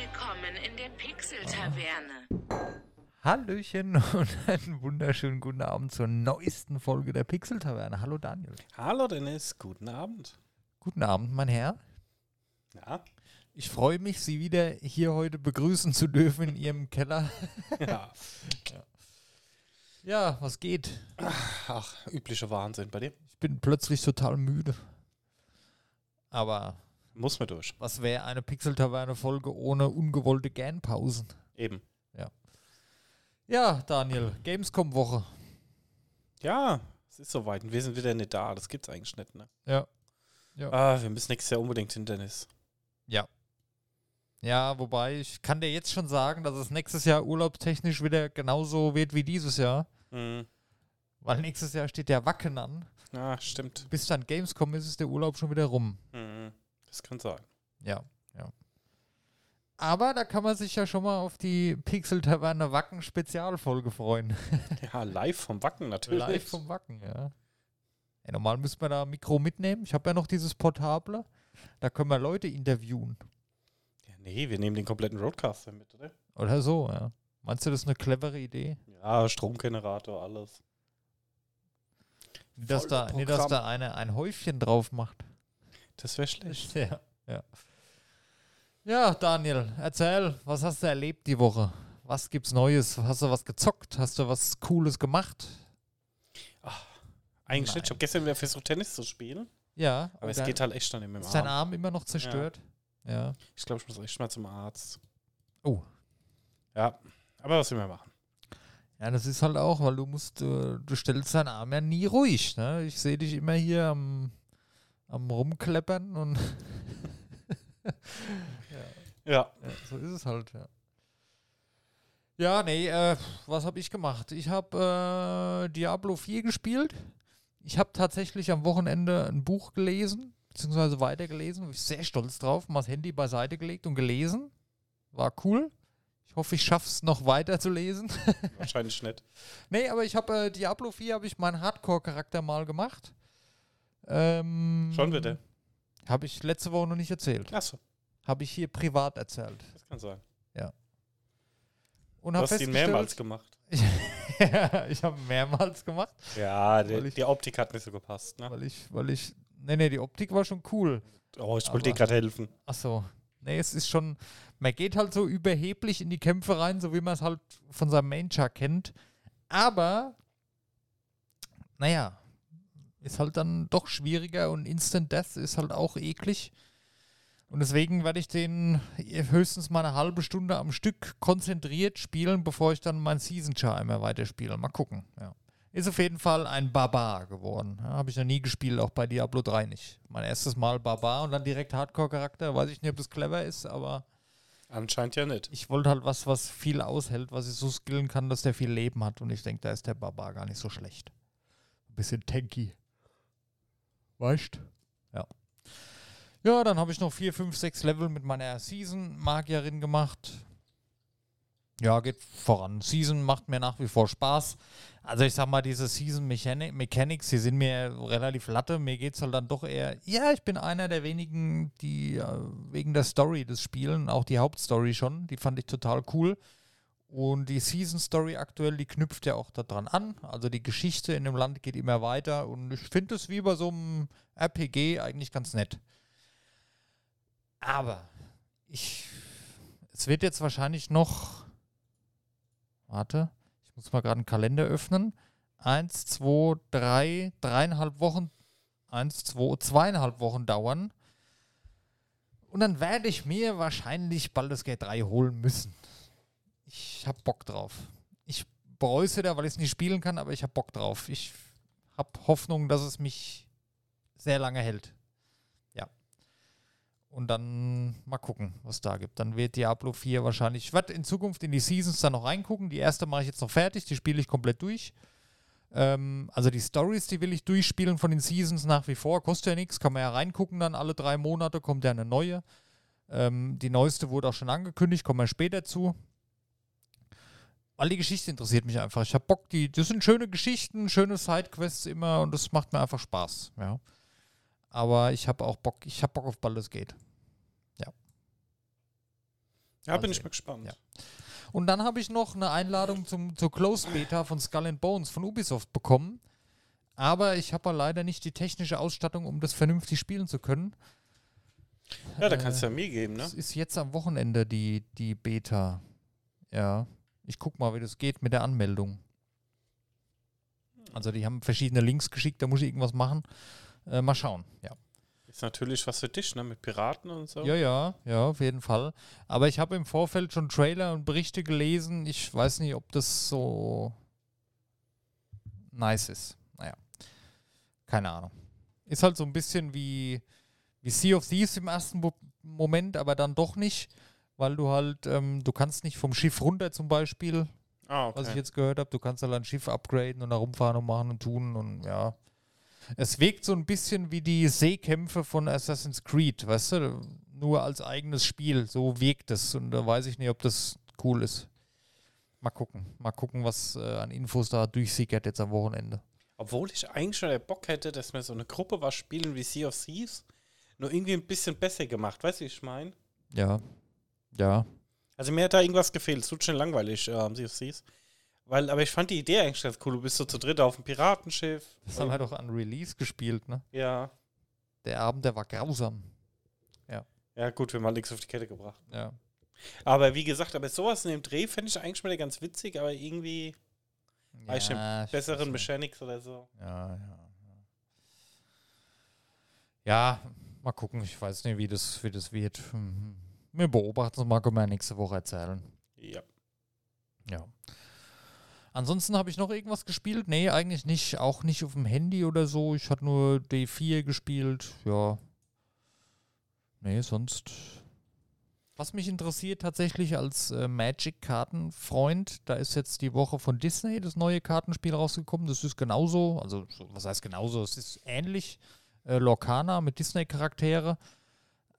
Willkommen in der Pixel-Taverne. Hallöchen und einen wunderschönen guten Abend zur neuesten Folge der Pixel-Taverne. Hallo Daniel. Hallo Dennis, guten Abend. Guten Abend, mein Herr. Ja, Ich freue mich, Sie wieder hier heute begrüßen zu dürfen in Ihrem Keller. ja. Ja, was geht? Ach, üblicher Wahnsinn bei dir. Ich bin plötzlich total müde. Aber Muss man durch. was wäre eine Pixel-Taverne-Folge ohne ungewollte Gernpausen? Eben. Ja, Daniel, Gamescom-Woche. Ja, es ist soweit. Und wir sind wieder nicht da. Das gibt's eigentlich nicht, ne? Ja. Ah, wir müssen nächstes Jahr unbedingt hin, Dennis. Ja. Ja, wobei ich kann dir jetzt schon sagen, dass es nächstes Jahr urlaubstechnisch wieder genauso wird wie dieses Jahr. Mhm. Weil nächstes Jahr steht der Wacken an. Ah, stimmt. Bis dann Gamescom ist, ist der Urlaub schon wieder rum. Mhm. Das kann sein. Ja, ja. Aber da kann man sich ja schon mal auf die Pixel-Taverne Wacken Spezialfolge freuen. Ja, live vom Wacken natürlich. Live vom Wacken, ja. ja normal müsste man da ein Mikro mitnehmen. Ich habe ja noch dieses Portable. Da können wir Leute interviewen. Ja, nee, wir nehmen den kompletten Roadcaster mit, oder? Oder so, ja. Meinst du, das ist eine clevere Idee? Ja, Stromgenerator, alles. Dass da, nee, dass da eine, ein Häufchen drauf macht. Das wäre schlecht. Ja, ja. Ja, Daniel, erzähl, was hast du erlebt die Woche? Was gibt's Neues? Hast du was gezockt? Hast du was Cooles gemacht? Eigentlich Nein. nicht. Ich habe gestern wieder versucht, Tennis zu spielen. Ja. Aber es geht halt echt dann nicht mit dem Ist dein Arm. Arm immer noch zerstört? Ja. Ich glaube, ich muss echt mal zum Arzt. Oh. Ja, aber was will man machen? Ja, das ist halt auch, weil du musst, äh, du stellst deinen Arm ja nie ruhig. Ne? Ich sehe dich immer hier am, am Rumkleppern und Ja. Ja, so ist es halt, ja. Ja, nee, äh, was habe ich gemacht? Ich habe äh, Diablo 4 gespielt. Ich habe tatsächlich am Wochenende ein Buch gelesen, beziehungsweise weitergelesen. Bin ich sehr stolz drauf. Mal das Handy beiseite gelegt und gelesen. War cool. Ich hoffe, ich schaffe es noch weiter zu lesen. Wahrscheinlich nicht. nee, aber ich habe äh, Diablo 4 habe ich meinen Hardcore-Charakter mal gemacht. Ähm, Schon wieder. Habe ich letzte Woche noch nicht erzählt. Achso, Habe ich hier privat erzählt. das kann sein. Und Du hast ihn mehrmals gemacht. ja, ich habe mehrmals gemacht, Ja, die, ich- die Optik hat nicht so gepasst. Ne? weil ich, weil ich, nee, nee, die Optik war schon cool. Oh, ich wollte dir gerade helfen. Ach so, nee, es ist schon, man geht halt so überheblich in die Kämpfe rein, so wie man es halt von seinem Main-Char kennt. Aber, naja, ist halt dann doch schwieriger und Instant Death ist halt auch eklig. Und deswegen werde ich den höchstens mal eine halbe Stunde am Stück konzentriert spielen, bevor ich dann mein Season Char immer weiterspiele. Mal gucken. Ja. Ist auf jeden Fall ein Barbar geworden. Ja, Habe ich noch nie gespielt, auch bei Diablo 3 nicht. Mein erstes Mal Barbar und dann direkt Hardcore-Charakter. Weiß ich nicht, ob das clever ist, aber Anscheinend ja nicht. ich wollte halt was, was viel aushält, was ich so skillen kann, dass der viel Leben hat. Und ich denke, da ist der Barbar gar nicht so schlecht. Ein bisschen tanky. Weißt? Ja. Ja, dann habe ich noch 4, 5, 6 Level mit meiner Season-Magierin gemacht. Ja, geht voran. Season macht mir nach wie vor Spaß. Also ich sag mal, diese Season Mechani Mechanics, die sind mir relativ latte. Mir geht es halt dann doch eher, ja, ich bin einer der wenigen, die äh, wegen der Story des Spielen, auch die Hauptstory schon, die fand ich total cool. Und die Season Story aktuell, die knüpft ja auch daran an. Also die Geschichte in dem Land geht immer weiter und ich finde es wie bei so einem RPG eigentlich ganz nett. Aber ich, es wird jetzt wahrscheinlich noch, warte, ich muss mal gerade einen Kalender öffnen. Eins, zwei, drei, dreieinhalb Wochen, eins, zwei, zweieinhalb Wochen dauern. Und dann werde ich mir wahrscheinlich Baldur's Gate 3 holen müssen. Ich habe Bock drauf. Ich bereue es wieder, weil ich es nicht spielen kann, aber ich habe Bock drauf. Ich habe Hoffnung, dass es mich sehr lange hält. Ja. Und dann mal gucken, was da gibt. Dann wird Diablo 4 wahrscheinlich. Ich werde in Zukunft in die Seasons dann noch reingucken. Die erste mache ich jetzt noch fertig, die spiele ich komplett durch. Ähm, also die Stories, die will ich durchspielen von den Seasons nach wie vor. Kostet ja nichts, kann man ja reingucken dann alle drei Monate, kommt ja eine neue. Ähm, die neueste wurde auch schon angekündigt, kommen wir später zu. Weil die Geschichte interessiert mich einfach. Ich habe Bock, die, das sind schöne Geschichten, schöne Sidequests immer und das macht mir einfach Spaß. Ja. Aber ich habe auch Bock, ich habe Bock auf Baldur's Gate. Ja, Mal bin ich sehen. mal gespannt. Ja. Und dann habe ich noch eine Einladung zum, zur Closed Beta von Skull and Bones von Ubisoft bekommen. Aber ich habe leider nicht die technische Ausstattung, um das vernünftig spielen zu können. Ja, da kannst du ja mir geben, ne? Das ist jetzt am Wochenende die, die Beta. Ja. Ich guck mal, wie das geht mit der Anmeldung. Also die haben verschiedene Links geschickt, da muss ich irgendwas machen. Äh, mal schauen, ja. Ist natürlich was für dich, ne? Mit Piraten und so. Ja, ja, ja, auf jeden Fall. Aber ich habe im Vorfeld schon Trailer und Berichte gelesen. Ich weiß nicht, ob das so nice ist. Naja, keine Ahnung. Ist halt so ein bisschen wie, wie Sea of Thieves im ersten Mo Moment, aber dann doch nicht, weil du halt, ähm, du kannst nicht vom Schiff runter zum Beispiel, Ah, okay. was ich jetzt gehört habe. Du kannst halt ein Schiff upgraden und da rumfahren und machen und tun und ja. Es wirkt so ein bisschen wie die Seekämpfe von Assassin's Creed, weißt du? Nur als eigenes Spiel. So wirkt es. Und da weiß ich nicht, ob das cool ist. Mal gucken. Mal gucken, was äh, an Infos da durchsickert jetzt am Wochenende. Obwohl ich eigentlich schon den Bock hätte, dass wir so eine Gruppe was spielen wie Sea of Thieves, nur irgendwie ein bisschen besser gemacht. Weißt du, wie ich meine? Ja. Ja. Also mir hat da irgendwas gefehlt. Es tut schon langweilig, ähm, Sea of Thieves. Weil, aber ich fand die Idee eigentlich ganz cool. Du bist so zu dritt auf dem Piratenschiff. Das haben wir doch an Release gespielt, ne? Ja. Der Abend, der war grausam. Ja, gut, wir haben halt nichts auf die Kette gebracht. Ja. Aber wie gesagt, aber sowas in dem Dreh fände ich eigentlich mal ganz witzig, aber irgendwie Ja, ich besseren. Mechanics oder so. Ja, ja. ja. Ja, mal gucken. Ich weiß nicht, wie das, wie das wird. Hm. Wir beobachten es mal, können wir nächste Woche erzählen. Ja. Ja. Ansonsten habe ich noch irgendwas gespielt? Nee, eigentlich nicht. Auch nicht auf dem Handy oder so. Ich hatte nur D4 gespielt. Ja. Nee, sonst. Was mich interessiert tatsächlich als äh, Magic-Kartenfreund, da ist jetzt die Woche von Disney das neue Kartenspiel rausgekommen. Das ist genauso, also so- was heißt genauso? Es ist ähnlich. Äh, Lorcana mit Disney-Charaktere.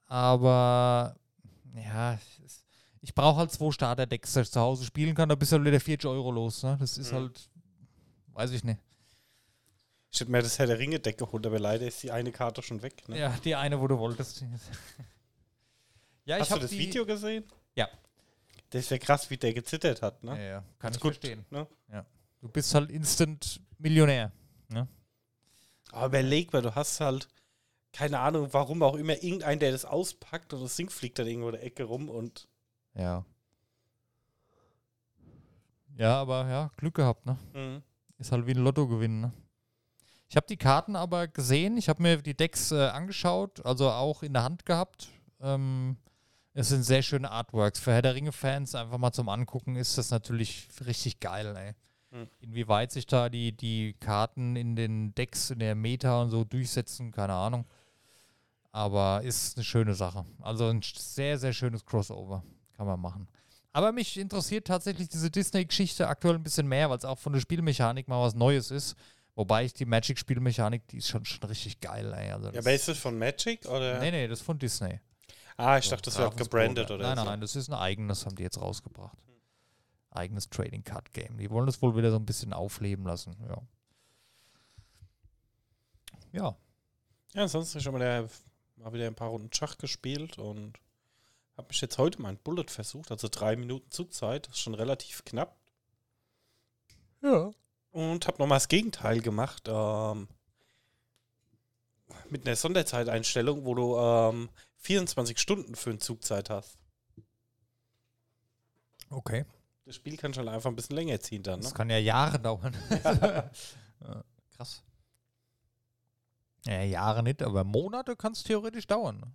Aber ja, ich brauche halt zwei Starter-Decks, dass ich zu Hause spielen kann. Da bist du halt wieder 40 Euro los. Ne? Das ist Mhm. halt, weiß ich nicht. Ich hätte mir das Herr der Ringe-Deck geholt, aber leider ist die eine Karte schon weg. Ne? Ja, die eine, wo du wolltest. ja, ich Hast du habe das Video gesehen? Ja. Das ist ja krass, wie der gezittert hat, Ja, ne? ja, kann Ist ich gut, verstehen. Ne? Du bist halt instant Millionär. Aber überleg mal, du hast halt, keine Ahnung, warum auch immer, irgendeinen, der das auspackt und das Ding fliegt dann irgendwo in der Ecke rum und Ja. Ja, aber ja, Glück gehabt, ne? mhm. Ist halt wie ein Lottogewinn, ne? Ich habe die Karten aber gesehen, ich habe mir die Decks äh, angeschaut, also auch in der Hand gehabt. Ähm, es sind sehr schöne Artworks. Für Herr der Ringe-Fans einfach mal zum Angucken ist das natürlich richtig geil, ey. Hm. Inwieweit sich da die, die Karten in den Decks, in der Meta und so durchsetzen, keine Ahnung. Aber ist eine schöne Sache. Also ein sehr, sehr schönes Crossover. Kann man machen. Aber mich interessiert tatsächlich diese Disney-Geschichte aktuell ein bisschen mehr, weil es auch von der Spielmechanik mal was Neues ist. Wobei ich die Magic-Spielmechanik, die ist schon, schon richtig geil, ey. Also Ja, aber ist das von Magic oder? nee, nee, das ist von Disney. Ah, ich So, dachte, das Ravensburger. gebrandet oder Nein, so. nein, das ist ein eigenes, haben die jetzt rausgebracht. Eigenes Trading Card Game. Die wollen das wohl wieder so ein bisschen aufleben lassen, ja. Ja, Ja, ansonsten schon mal, der, mal wieder ein paar Runden Schach gespielt und habe mich jetzt heute mal ein Bullet versucht, also drei Minuten Zugzeit, das ist schon relativ knapp. ja. Und habe nochmal das Gegenteil gemacht, ähm, mit einer Sonderzeiteinstellung, wo du ähm, 24 Stunden für eine Zugzeit hast. Okay. Das Spiel kann schon einfach ein bisschen länger ziehen dann, ne? Das kann ja Jahre dauern. ja, krass. Ja, Jahre nicht, aber Monate kann es theoretisch dauern. Ne?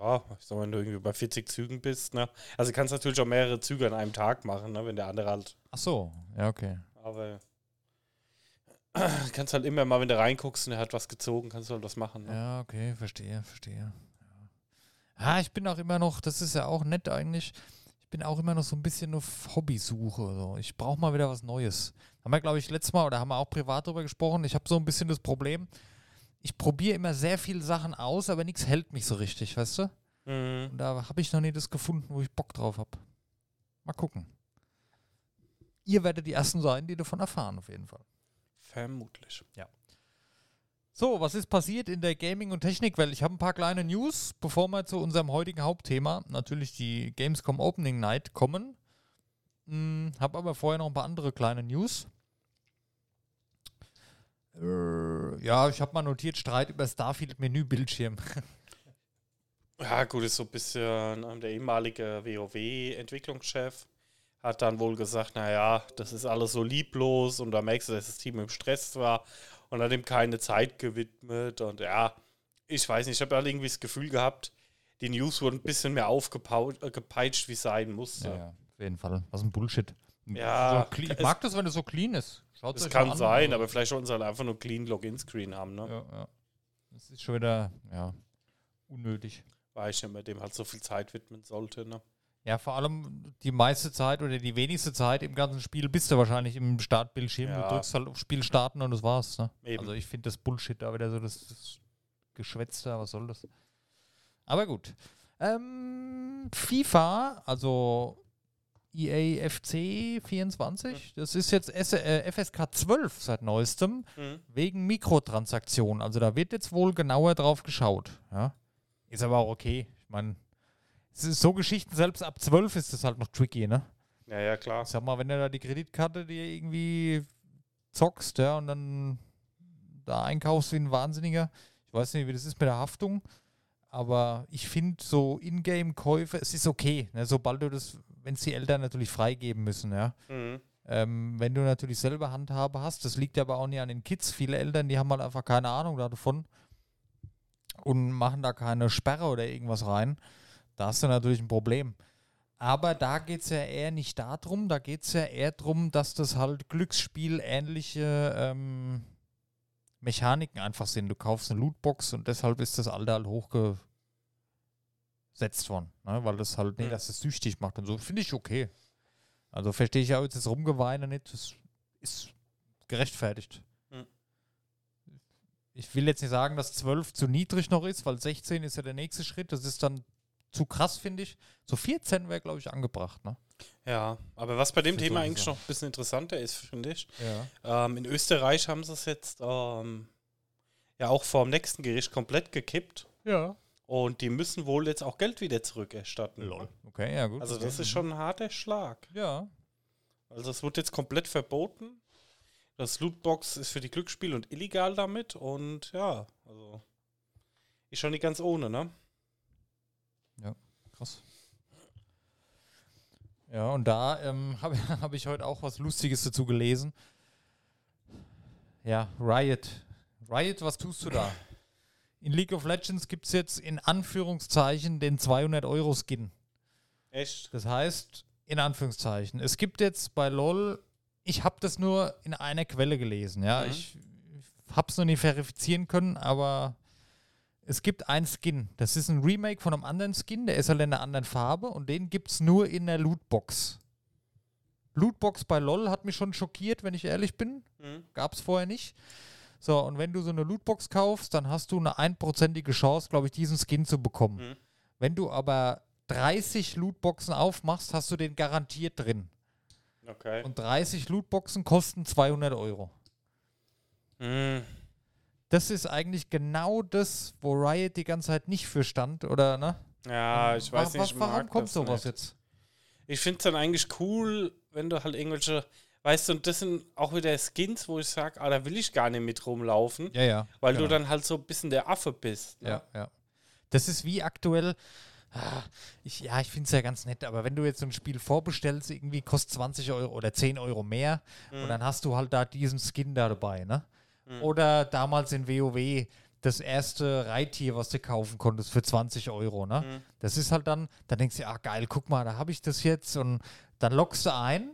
Ja, ich sag mal, wenn du irgendwie bei 40 Zügen bist, ne? Also du kannst natürlich auch mehrere Züge an einem Tag machen, ne? Wenn der andere halt Ach so, ja, okay. Aber kannst halt immer mal, wenn du reinguckst und er hat was gezogen, kannst du halt was machen. Ne? Ja, okay, verstehe, verstehe. Ja. Ah, ich bin auch immer noch, das ist ja auch nett eigentlich, ich bin auch immer noch so ein bisschen auf Hobbysuche. So. Ich brauche mal wieder was Neues. Haben wir, glaube ich, letztes Mal oder haben wir auch privat darüber gesprochen. Ich habe so ein bisschen das Problem, ich probiere immer sehr viele Sachen aus, aber nichts hält mich so richtig, weißt du? Mhm. Und da habe ich noch nie das gefunden, wo ich Bock drauf habe. Mal gucken. Ihr werdet die Ersten sein, die davon erfahren, auf jeden Fall. Vermutlich. So, was ist passiert in der Gaming- und Technikwelt? Ich habe ein paar kleine News, bevor wir zu unserem heutigen Hauptthema, natürlich die Gamescom Opening Night, kommen. Hm, habe aber vorher noch ein paar andere kleine News. Äh, ja, ich habe mal notiert, Streit über Starfield-Menü-Bildschirm. Ja, gut, ist so ein bisschen ähm, der ehemalige WoW-Entwicklungschef hat dann wohl gesagt, naja, das ist alles so lieblos und da merkst du, dass das Team im Stress war und hat ihm keine Zeit gewidmet und ja, ich weiß nicht, ich habe halt irgendwie das Gefühl gehabt, die News wurden ein bisschen mehr aufgepeitscht, wie es sein musste. Ja, ja, auf jeden Fall. Was ein Bullshit. Ja, so ich mag das, wenn es so clean ist. Schaut Das kann sein, aber vielleicht sollten sie halt einfach nur clean Login-Screen haben, ne? Ja, ja. Das ist schon wieder, ja, unnötig. Weil ich mir dem halt so viel Zeit widmen sollte, ne? Ja, vor allem die meiste Zeit oder die wenigste Zeit im ganzen Spiel bist du wahrscheinlich im Startbildschirm. Ja. Du drückst halt auf Spiel starten und das war's. Ne? Also ich finde das Bullshit da wieder so, das, das Geschwätz da, was soll das? Aber gut. Ähm, FIFA, also E EA FC 24, das ist jetzt äh, FSK 12 seit neuestem, Mhm. wegen Mikrotransaktionen. Also da wird jetzt wohl genauer drauf geschaut. Ja? Ist aber auch okay. Ich meine, es ist so Geschichten, selbst ab 12 ist das halt noch tricky, ne? Ja, ja, klar. Ich sag mal, wenn du da die Kreditkarte dir irgendwie zockst, ja, und dann da einkaufst wie ein Wahnsinniger. Ich weiß nicht, wie das ist mit der Haftung, aber ich finde so Ingame-Käufe, es ist okay, ne, sobald du das, wenn es die Eltern natürlich freigeben müssen, ja. Mhm. Ähm, wenn du natürlich selber Handhabe hast, das liegt aber auch nicht an den Kids. Viele Eltern, die haben halt einfach keine Ahnung davon und machen da keine Sperre oder irgendwas rein. Da hast du natürlich ein Problem. Aber da geht es ja eher nicht darum, da geht es ja eher darum, dass das halt Glücksspiel-ähnliche ähm, Mechaniken einfach sind. Du kaufst eine Lootbox und deshalb ist das Alter halt hochgesetzt worden. Ne? Weil das halt, nee, Mhm. dass es süchtig macht und so. Finde ich okay. Also verstehe ich auch jetzt das Rumgeweine nicht. Das ist gerechtfertigt. Mhm. Ich will jetzt nicht sagen, dass 12 zu niedrig noch ist, weil 16 ist ja der nächste Schritt. Das ist dann zu krass, finde ich. So 14 wäre, glaube ich, angebracht. Ne? Ja, aber was bei dem Thema eigentlich Sachen. noch ein bisschen interessanter ist, finde ich, Ja. ähm, in Österreich haben sie es jetzt ähm, ja auch vor dem nächsten Gericht komplett gekippt Ja. Und die müssen wohl jetzt auch Geld wieder zurückerstatten. Lol. Okay, ja, gut. Also das ist schon ein harter Schlag. Ja. Also es wird jetzt komplett verboten. Das Lootbox ist für die Glücksspiele und illegal damit und ja, also ist schon nicht ganz ohne, ne? Krass. Ja, und da ähm, habe hab ich heute auch was Lustiges dazu gelesen. Ja, Riot. Riot, was tust du da? In League of Legends gibt es jetzt in Anführungszeichen den 200-Euro-Skin. Echt? Das heißt, in Anführungszeichen. Es gibt jetzt bei LOL, ich habe das nur in einer Quelle gelesen, ja. Mhm. Ich habe es noch nicht verifizieren können, aber es gibt einen Skin. Das ist ein Remake von einem anderen Skin, der ist halt in einer anderen Farbe und den gibt es nur in der Lootbox. Lootbox bei LOL hat mich schon schockiert, wenn ich ehrlich bin. Mhm. Gab es vorher nicht. So, und wenn du so eine Lootbox kaufst, dann hast du eine einprozentige Chance, glaube ich, diesen Skin zu bekommen. Mhm. Wenn du aber 30 Lootboxen aufmachst, hast du den garantiert drin. Okay. Und 30 Lootboxen kosten 200 Euro. Mhm. Das ist eigentlich genau das, wo Riot die ganze Zeit nicht für stand, oder ne? Ja, ich weiß Wa- nicht. ich Warum kommt sowas nicht. jetzt? Ich finde es dann eigentlich cool, wenn du halt irgendwelche, weißt du, und das sind auch wieder Skins, wo ich sage, ah, da will ich gar nicht mit rumlaufen, Ja, ja. weil genau. du dann halt so ein bisschen der Affe bist. Ne? Ja, ja. Das ist wie aktuell. ah, Ich, ja, ich finde es ja ganz nett, aber wenn du jetzt so ein Spiel vorbestellst, irgendwie kostet 20 Euro oder 10 Euro mehr und Mhm. dann hast du halt da diesen Skin da dabei, ne? Mhm. Oder damals in WoW das erste Reittier, was du kaufen konntest für 20 Euro, ne? Mhm. Das ist halt dann, dann denkst du, ah geil, guck mal, da habe ich das jetzt und dann lockst du ein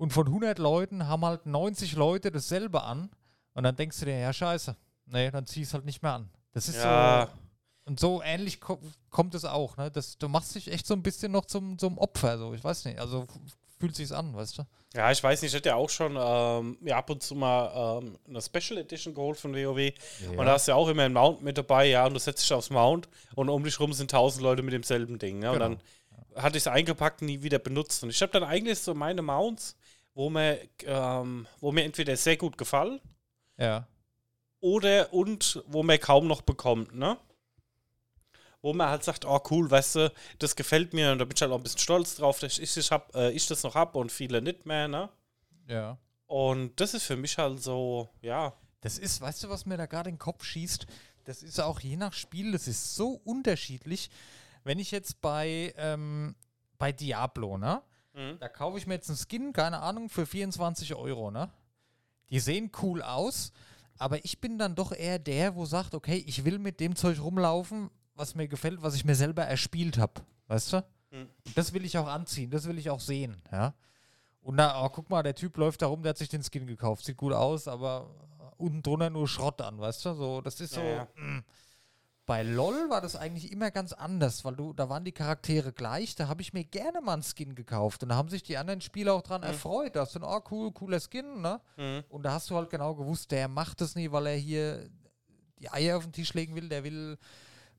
und von 100 Leuten haben halt 90 Leute dasselbe an und dann denkst du dir, ja scheiße, nee, dann zieh es halt nicht mehr an. Das ist Ja. so, und so ähnlich ko kommt es auch, ne? Das, du machst dich echt so ein bisschen noch zum, zum Opfer, so, ich weiß nicht, also fühlt sich's an, weißt du? Ja, ich weiß nicht, ich hätte ja auch schon ähm, ja, ab und zu mal ähm, eine Special Edition geholt von WoW. Und da hast du ja auch immer einen Mount mit dabei, ja, und du setzt dich aufs Mount und um dich rum sind tausend Leute mit demselben Ding. Ne? Genau. Und dann hatte ich es eingepackt, nie wieder benutzt. Und ich habe dann eigentlich so meine Mounts, wo mir, ähm, wo mir entweder sehr gut gefallen Ja. oder und wo man kaum noch bekommt, ne? Wo man halt sagt, oh cool, weißt du, das gefällt mir und da bin ich halt auch ein bisschen stolz drauf, dass ich, ich, hab, äh, ich das noch hab und viele nicht mehr, ne? Ja. Und das ist für mich halt so, ja. Das ist, weißt du, was mir da gerade in den Kopf schießt? Das ist auch je nach Spiel, das ist so unterschiedlich. Wenn ich jetzt bei, ähm, bei Diablo, ne? Mhm. Da kaufe ich mir jetzt einen Skin, keine Ahnung, für 24 Euro, ne? Die sehen cool aus, aber ich bin dann doch eher der, wo sagt, okay, ich will mit dem Zeug rumlaufen, was mir gefällt, was ich mir selber erspielt habe. Weißt du? Mhm. Das will ich auch anziehen, das will ich auch sehen, ja. Und da, oh, guck mal, der Typ läuft da rum, der hat sich den Skin gekauft. Sieht gut aus, aber unten drunter nur Schrott an, weißt du? So, das ist so. Ja, ja. mm. Bei LOL war das eigentlich immer ganz anders, weil du, da waren die Charaktere gleich, da habe ich mir gerne mal einen Skin gekauft. Und da haben sich die anderen Spieler auch dran erfreut. Da hast du, oh cool, cooler Skin, ne? Mhm. Und da hast du halt genau gewusst, der macht das nie, weil er hier die Eier auf den Tisch legen will, der will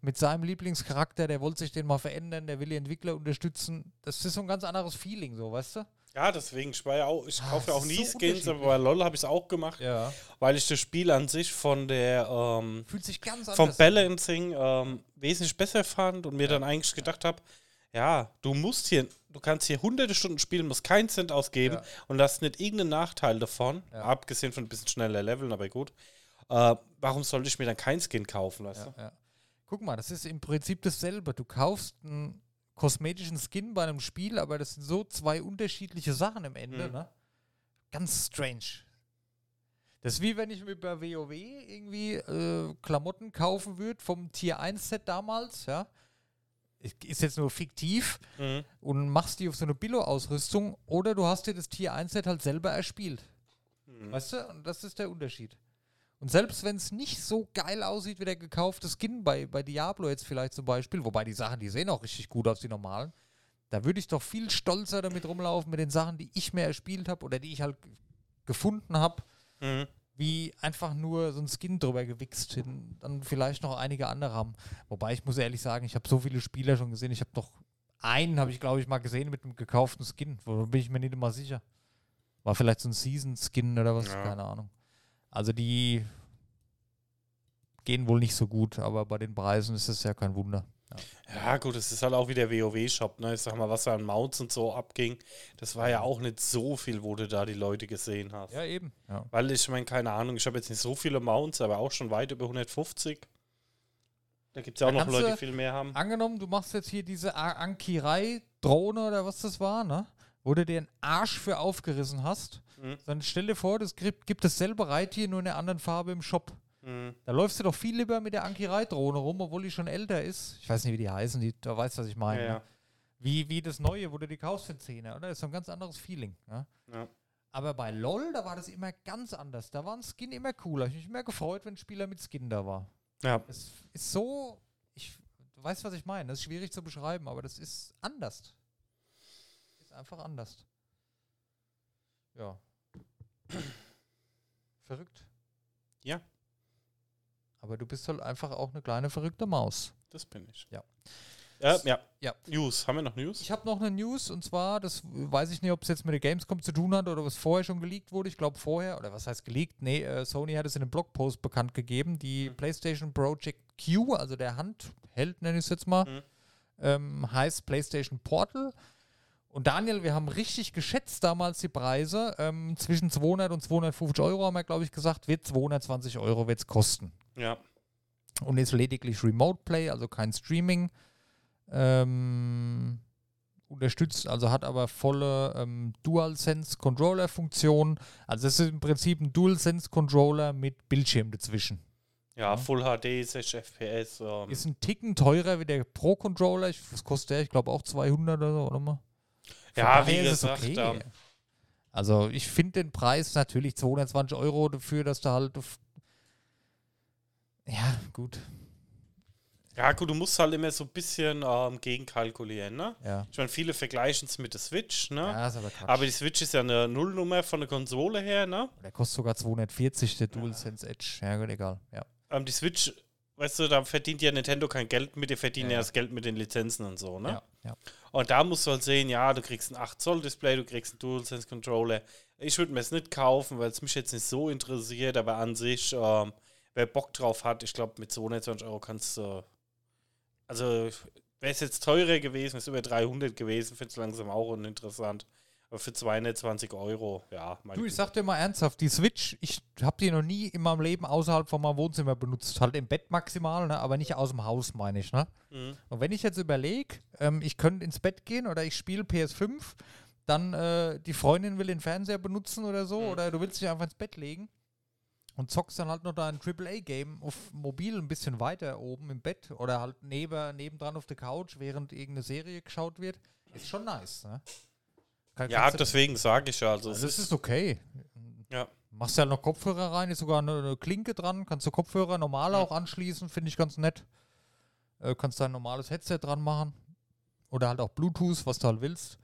mit seinem Lieblingscharakter, der wollte sich den mal verändern, der will die Entwickler unterstützen. Das ist so ein ganz anderes Feeling, so, weißt du? Ja, deswegen, ich ja auch, ich Ah, kaufe ja auch nie so Skins, aber bei LOL habe ich es auch gemacht, Ja. weil ich das Spiel an sich von der, ähm, Fühlt sich ganz vom an. Balancing ähm, wesentlich besser fand und mir dann eigentlich gedacht habe, ja, du musst hier, du kannst hier hunderte Stunden spielen, musst keinen Cent ausgeben Ja. und hast nicht irgendeinen Nachteil davon, Ja. abgesehen von ein bisschen schneller Leveln, aber gut. Äh, warum sollte ich mir dann kein Skin kaufen, weißt Ja, ja. Guck mal, das ist im Prinzip dasselbe. Du kaufst einen kosmetischen Skin bei einem Spiel, aber das sind so zwei unterschiedliche Sachen im Ende, Mhm. ne? Ganz strange. Das ist wie wenn ich mir bei WoW irgendwie äh, Klamotten kaufen würde vom Tier 1 Set damals, ja. Ist jetzt nur fiktiv? Mhm. und machst die auf so eine Billo-Ausrüstung oder du hast dir das Tier 1 Set halt selber erspielt. Mhm. Weißt du? Und das ist der Unterschied. Und selbst wenn es nicht so geil aussieht wie der gekaufte Skin bei, bei Diablo jetzt vielleicht zum Beispiel, wobei die Sachen, die sehen auch richtig gut aus, die normalen, da würde ich doch viel stolzer damit rumlaufen mit den Sachen, die ich mir erspielt habe oder die ich halt gefunden habe, Mhm. wie einfach nur so ein Skin drüber gewichst, den dann vielleicht noch einige andere haben. Wobei ich muss ehrlich sagen, ich habe so viele Spieler schon gesehen, ich habe doch einen, habe ich glaube ich mal gesehen mit einem gekauften Skin, wo bin ich mir nicht immer sicher. War vielleicht so ein Season-Skin oder was, Ja. keine Ahnung. Also die gehen wohl nicht so gut, aber bei den Preisen ist es ja kein Wunder. Ja, gut, es ist halt auch wie der WoW-Shop, ne? Ich sag mal, was da an Mounts und so abging, das war ja auch nicht so viel, wo du da die Leute gesehen hast. Ja, eben. Ja. Weil ich meine, keine Ahnung, ich habe jetzt nicht so viele Mounts, aber auch schon weit über 150. Da gibt es ja auch Da noch Leute, die viel mehr haben. Angenommen, du machst jetzt hier diese Ankirei-Drohne oder was das war, ne? Wo du dir den Arsch für aufgerissen hast. Mhm. Dann stell dir vor, das gibt, gibt dasselbe Reittier nur in einer anderen Farbe im Shop. Mhm. Da läufst du doch viel lieber mit der Ankirei-Drohne rum, obwohl die schon älter ist. Ich weiß nicht, wie die heißen, die, da weißt du, was ich meine. Ja, ne? ja. Wie, wie das Neue, wo du die kaufst für 10 oder? Das ist so ein ganz anderes Feeling. Ja? Ja. Aber bei LOL, da war das immer ganz anders. Da war ein Skin immer cooler. Ich habe mich immer gefreut, wenn ein Spieler mit Skin da war. ja. Es ist so, ich, du weißt, was ich meine. Das ist schwierig zu beschreiben, aber das ist anders. Ist einfach anders. Ja. Verrückt. Ja. Aber du bist halt einfach auch eine kleine verrückte Maus. Das bin ich. Ja. Äh, ja. Ja. News. Haben wir noch News? Ich habe noch eine News und zwar, das weiß ich nicht, ob es jetzt mit der Gamescom zu tun hat oder was vorher schon geleakt wurde. Ich glaube vorher, oder was heißt geleakt? Nee, äh, Sony hat es in einem Blogpost bekannt gegeben. Die Mhm. PlayStation Project Q, also der Handheld, nenne ich es jetzt mal, Mhm. ähm, heißt PlayStation Portal. Und Daniel, wir haben richtig geschätzt damals die Preise. Ähm, zwischen 200 und 250 Euro haben wir, glaube ich, gesagt, wird 220 Euro wird's kosten Ja. und ist lediglich Remote Play, also kein Streaming. Ähm, unterstützt, also hat aber volle ähm, DualSense Controller Funktion. Also es ist im Prinzip ein DualSense Controller mit Bildschirm dazwischen. Ja, Full HD, 60 FPS. Ähm, Ist ein Ticken teurer wie der Pro Controller. Ich, was kostet der? Ich glaube auch 200 oder so, oder mal? Von Ja, wie ist es gesagt, ähm, Also ich finde den Preis natürlich 220 Euro dafür, dass du halt ja, gut. ja, gut, du musst halt immer so ein bisschen ähm, gegenkalkulieren, ne? Ja. Ich meine, viele vergleichen es mit der Switch, ne? Ja, ist aber Quatsch. Aber die Switch ist ja eine Nullnummer von der Konsole her, ne? Der kostet sogar 240, der DualSense Edge. Ja, gut, egal. Ja. Ähm, die Switch, weißt du, da verdient ja Nintendo kein Geld mit, die verdienen Ja, ja, das Geld mit den Lizenzen und so, ne? Ja, ja. Und da musst du halt sehen, ja, du kriegst ein 8 Zoll Display, du kriegst einen DualSense Controller. Ich würde mir es nicht kaufen, weil es mich jetzt nicht so interessiert, aber an sich, ähm, wer Bock drauf hat, ich glaube, mit 220 Euro kannst du. also, wäre es jetzt teurer gewesen, ist über 300 gewesen, finde es langsam auch uninteressant. Für 220 Euro, ja. Du, ich sag dir mal ernsthaft, die Switch, ich habe die noch nie in meinem Leben außerhalb von meinem Wohnzimmer benutzt. Halt im Bett maximal, ne? aber nicht aus dem Haus, meine ich. Ne? Mhm. Und wenn ich jetzt überlege, ähm, ich könnte ins Bett gehen oder ich spiele PS5, dann äh, die Freundin will den Fernseher benutzen oder so, Mhm. oder du willst dich einfach ins Bett legen und zockst dann halt noch dein AAA-Game auf mobil ein bisschen weiter oben im Bett oder halt neben, nebendran auf der Couch, während irgendeine Serie geschaut wird, ist schon nice. Ne? Kann- Ja, deswegen sage ich ja. Also, also es ist okay. Ja. Machst ja noch Kopfhörer rein, ist sogar eine, eine Klinke dran, kannst du Kopfhörer normal Ja. auch anschließen, finde ich ganz nett. Äh, kannst da ein normales Headset dran machen. Oder halt auch Bluetooth, was du halt willst.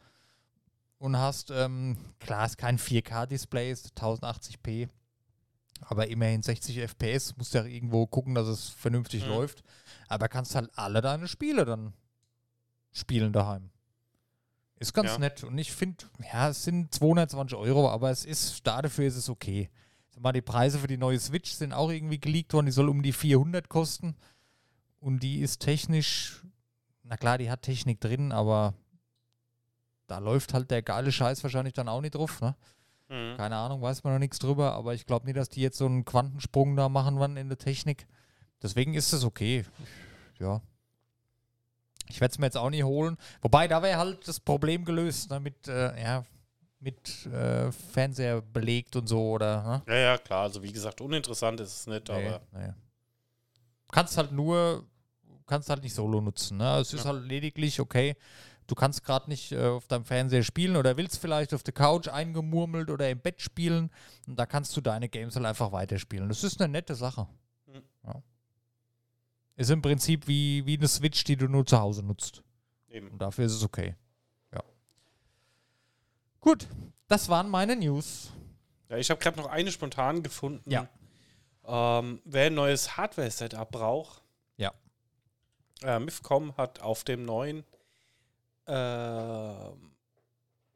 Und hast, ähm, klar, ist kein 4K-Display, ist 1080p. Aber immerhin 60 FPS, musst ja irgendwo gucken, dass es vernünftig Mhm. läuft. Aber kannst halt alle deine Spiele dann spielen daheim. Ist ganz Ja. nett. Und ich finde, ja, es sind 220 Euro, aber es ist, dafür ist es okay. Sag mal, die Preise für die neue Switch sind auch irgendwie geleakt worden. Die soll um die 400 kosten. Und die ist technisch, na klar, die hat Technik drin, aber da läuft halt der geile Scheiß wahrscheinlich dann auch nicht drauf, ne? Mhm. Keine Ahnung, weiß man noch nichts drüber, aber ich glaube nicht, dass die jetzt so einen Quantensprung da machen werden in der Technik. Deswegen ist es okay. Ja. Ich werde es mir jetzt auch nicht holen. Wobei, da wäre halt das Problem gelöst, ne, mit, äh, ja, mit äh, Fernseher belegt und so, oder, ne? Ja, ja, klar. Also, wie gesagt, uninteressant ist es nicht, Nee, aber. nee. Kannst halt nur, kannst halt nicht solo nutzen. Ne? Es ist Ja. halt lediglich, okay, du kannst gerade nicht äh, auf deinem Fernseher spielen oder willst vielleicht auf der Couch eingemurmelt oder im Bett spielen und da kannst du deine Games halt einfach weiterspielen. Das ist eine nette Sache. Ist im Prinzip wie, wie eine Switch, die du nur zu Hause nutzt. Eben. Und dafür ist es okay. Ja. Gut, das waren meine News. Ja, ich habe gerade noch eine spontan gefunden. Ja. Ähm, wer ein neues Hardware-Setup braucht, Ja. äh, Mifcom hat auf dem neuen, ähm,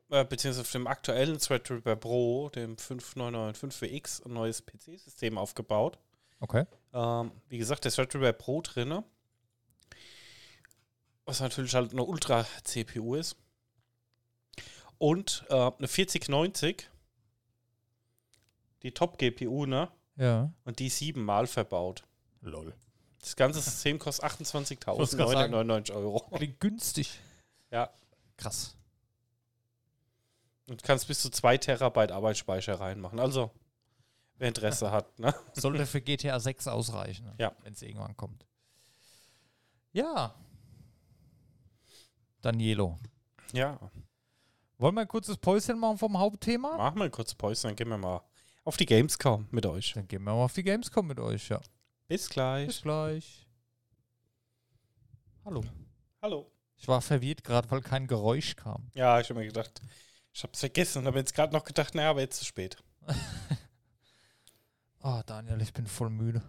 äh, beziehungsweise auf dem aktuellen Threadripper Pro, dem 5995WX, ein neues PC-System aufgebaut. Okay. Ähm, wie gesagt, der Threadripper Pro drinne. Was natürlich halt eine Ultra-CPU ist. Und äh, eine 4090. Die Top-GPU, ne? Ja. Und die siebenmal verbaut. Lol. Das ganze System kostet Wollt's grad sagen. 28.999 Euro. Klingt günstig. Ja. Krass. Und kannst bis zu 2 Terabyte Arbeitsspeicher reinmachen. Also, wer Interesse hat, ne? Sollte für GTA 6 ausreichen, Ja. wenn es irgendwann kommt. Ja. Danielo. Ja. Wollen wir ein kurzes Päuschen machen vom Hauptthema? Machen wir kurz Pause, dann gehen wir mal auf die Gamescom mit euch. Dann gehen wir mal auf die Gamescom mit euch, ja. Bis gleich. Bis gleich. Hallo. Hallo. Ich war verwirrt gerade, weil kein Geräusch kam. Ja, ich habe mir gedacht, ich habe es vergessen und habe jetzt gerade noch gedacht, naja, aber jetzt zu spät. Oh, Daniel, ich bin voll müde.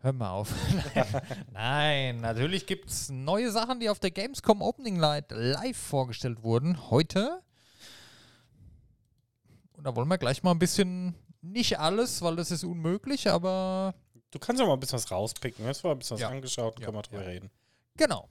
Hör mal auf. Nein, natürlich gibt es neue Sachen, die auf der Gamescom Opening Night live vorgestellt wurden. Heute. Und da wollen wir gleich mal ein bisschen, nicht alles, weil das ist unmöglich, aber Du kannst ja mal ein bisschen was rauspicken. Hast du mal ein bisschen was Ja. angeschaut und Ja, können wir drüber ja. reden. Genau.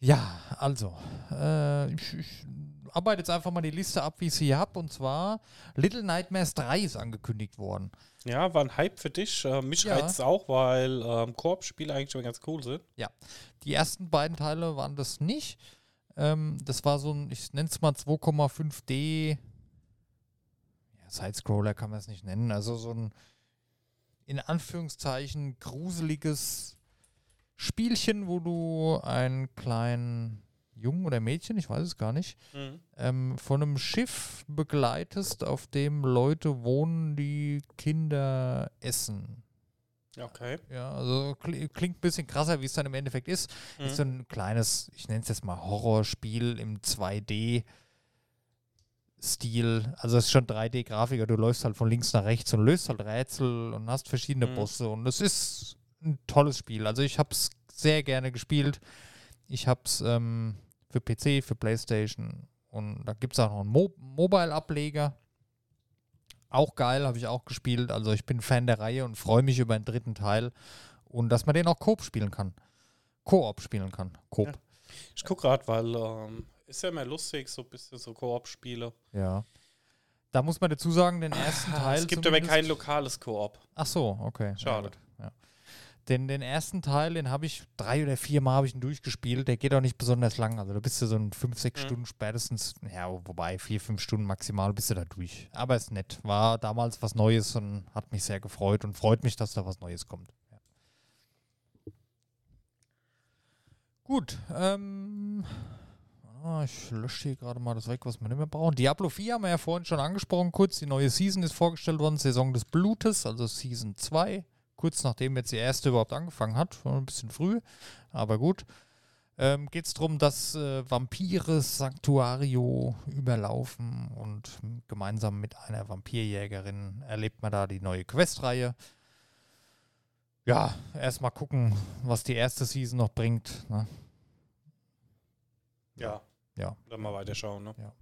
Ja, also, äh, ich, ich arbeite jetzt einfach mal die Liste ab, wie ich sie hier habe. Und zwar Little Nightmares 3 ist angekündigt worden. Ja, war ein Hype für dich. Äh, mich Ja. reizt es auch, weil ähm, Koop-Spiele eigentlich schon ganz cool sind. Die ersten beiden Teile waren das nicht. Ähm, das war so ein, ich nenne es mal 2,5D. Ja, Sidescroller kann man es nicht nennen. Also so ein in Anführungszeichen gruseliges Spielchen, wo du einen kleinen Jungen oder Mädchen, ich weiß es gar nicht, ähm, von einem Schiff begleitest, auf dem Leute wohnen, die Kinder essen. Okay. Ja, also kli- klingt ein bisschen krasser, wie es dann im Endeffekt ist. Mhm. Ist so ein kleines, ich nenne es jetzt mal Horrorspiel im 2D. Stil, also es ist schon 3D-Grafiker, du läufst halt von links nach rechts und löst halt Rätsel und hast verschiedene Mhm. Bosse und es ist ein tolles Spiel. Also ich habe es sehr gerne gespielt. Ich habe es ähm, für PC, für Playstation und da gibt es auch noch einen Mo Mobile-Ableger. Auch geil, habe ich auch gespielt. Also ich bin Fan der Reihe und freue mich über den dritten Teil. Und dass man den auch Coop spielen kann. Koop spielen kann. Coop. Ja. Ich gucke gerade, weil ähm, ist ja immer lustig, so ein bisschen so Koop-Spiele. Ja. Da muss man dazu sagen, den ersten Teil. Es gibt aber kein lokales Koop. Ach so, okay. Schade. Ja, ja. Den, den ersten Teil, den habe ich drei oder vier Mal habe ich ihn durchgespielt. Der geht auch nicht besonders lang. Also da bist du so in fünf, sechs mhm. Stunden spätestens, ja, wobei vier, fünf Stunden maximal bist du da durch. Aber ist nett. War damals was Neues und hat mich sehr gefreut und freut mich, dass da was Neues kommt. Ja. Gut, ähm, Ah, ich lösche hier gerade mal das weg, was wir nicht mehr brauchen. Diablo 4 haben wir ja vorhin schon angesprochen, kurz. Die neue Season ist vorgestellt worden, Saison des Blutes, also Season 2. Kurz nachdem jetzt die erste überhaupt angefangen hat. Ein bisschen früh, aber gut. Ähm, Geht es darum, dass äh, Vampire Sanctuario überlaufen und gemeinsam mit einer Vampirjägerin erlebt man da die neue Questreihe. Ja, erstmal gucken, was die erste Season noch bringt. Ne? Ja. Ja. Dann mal weiterschauen, ne? Ja.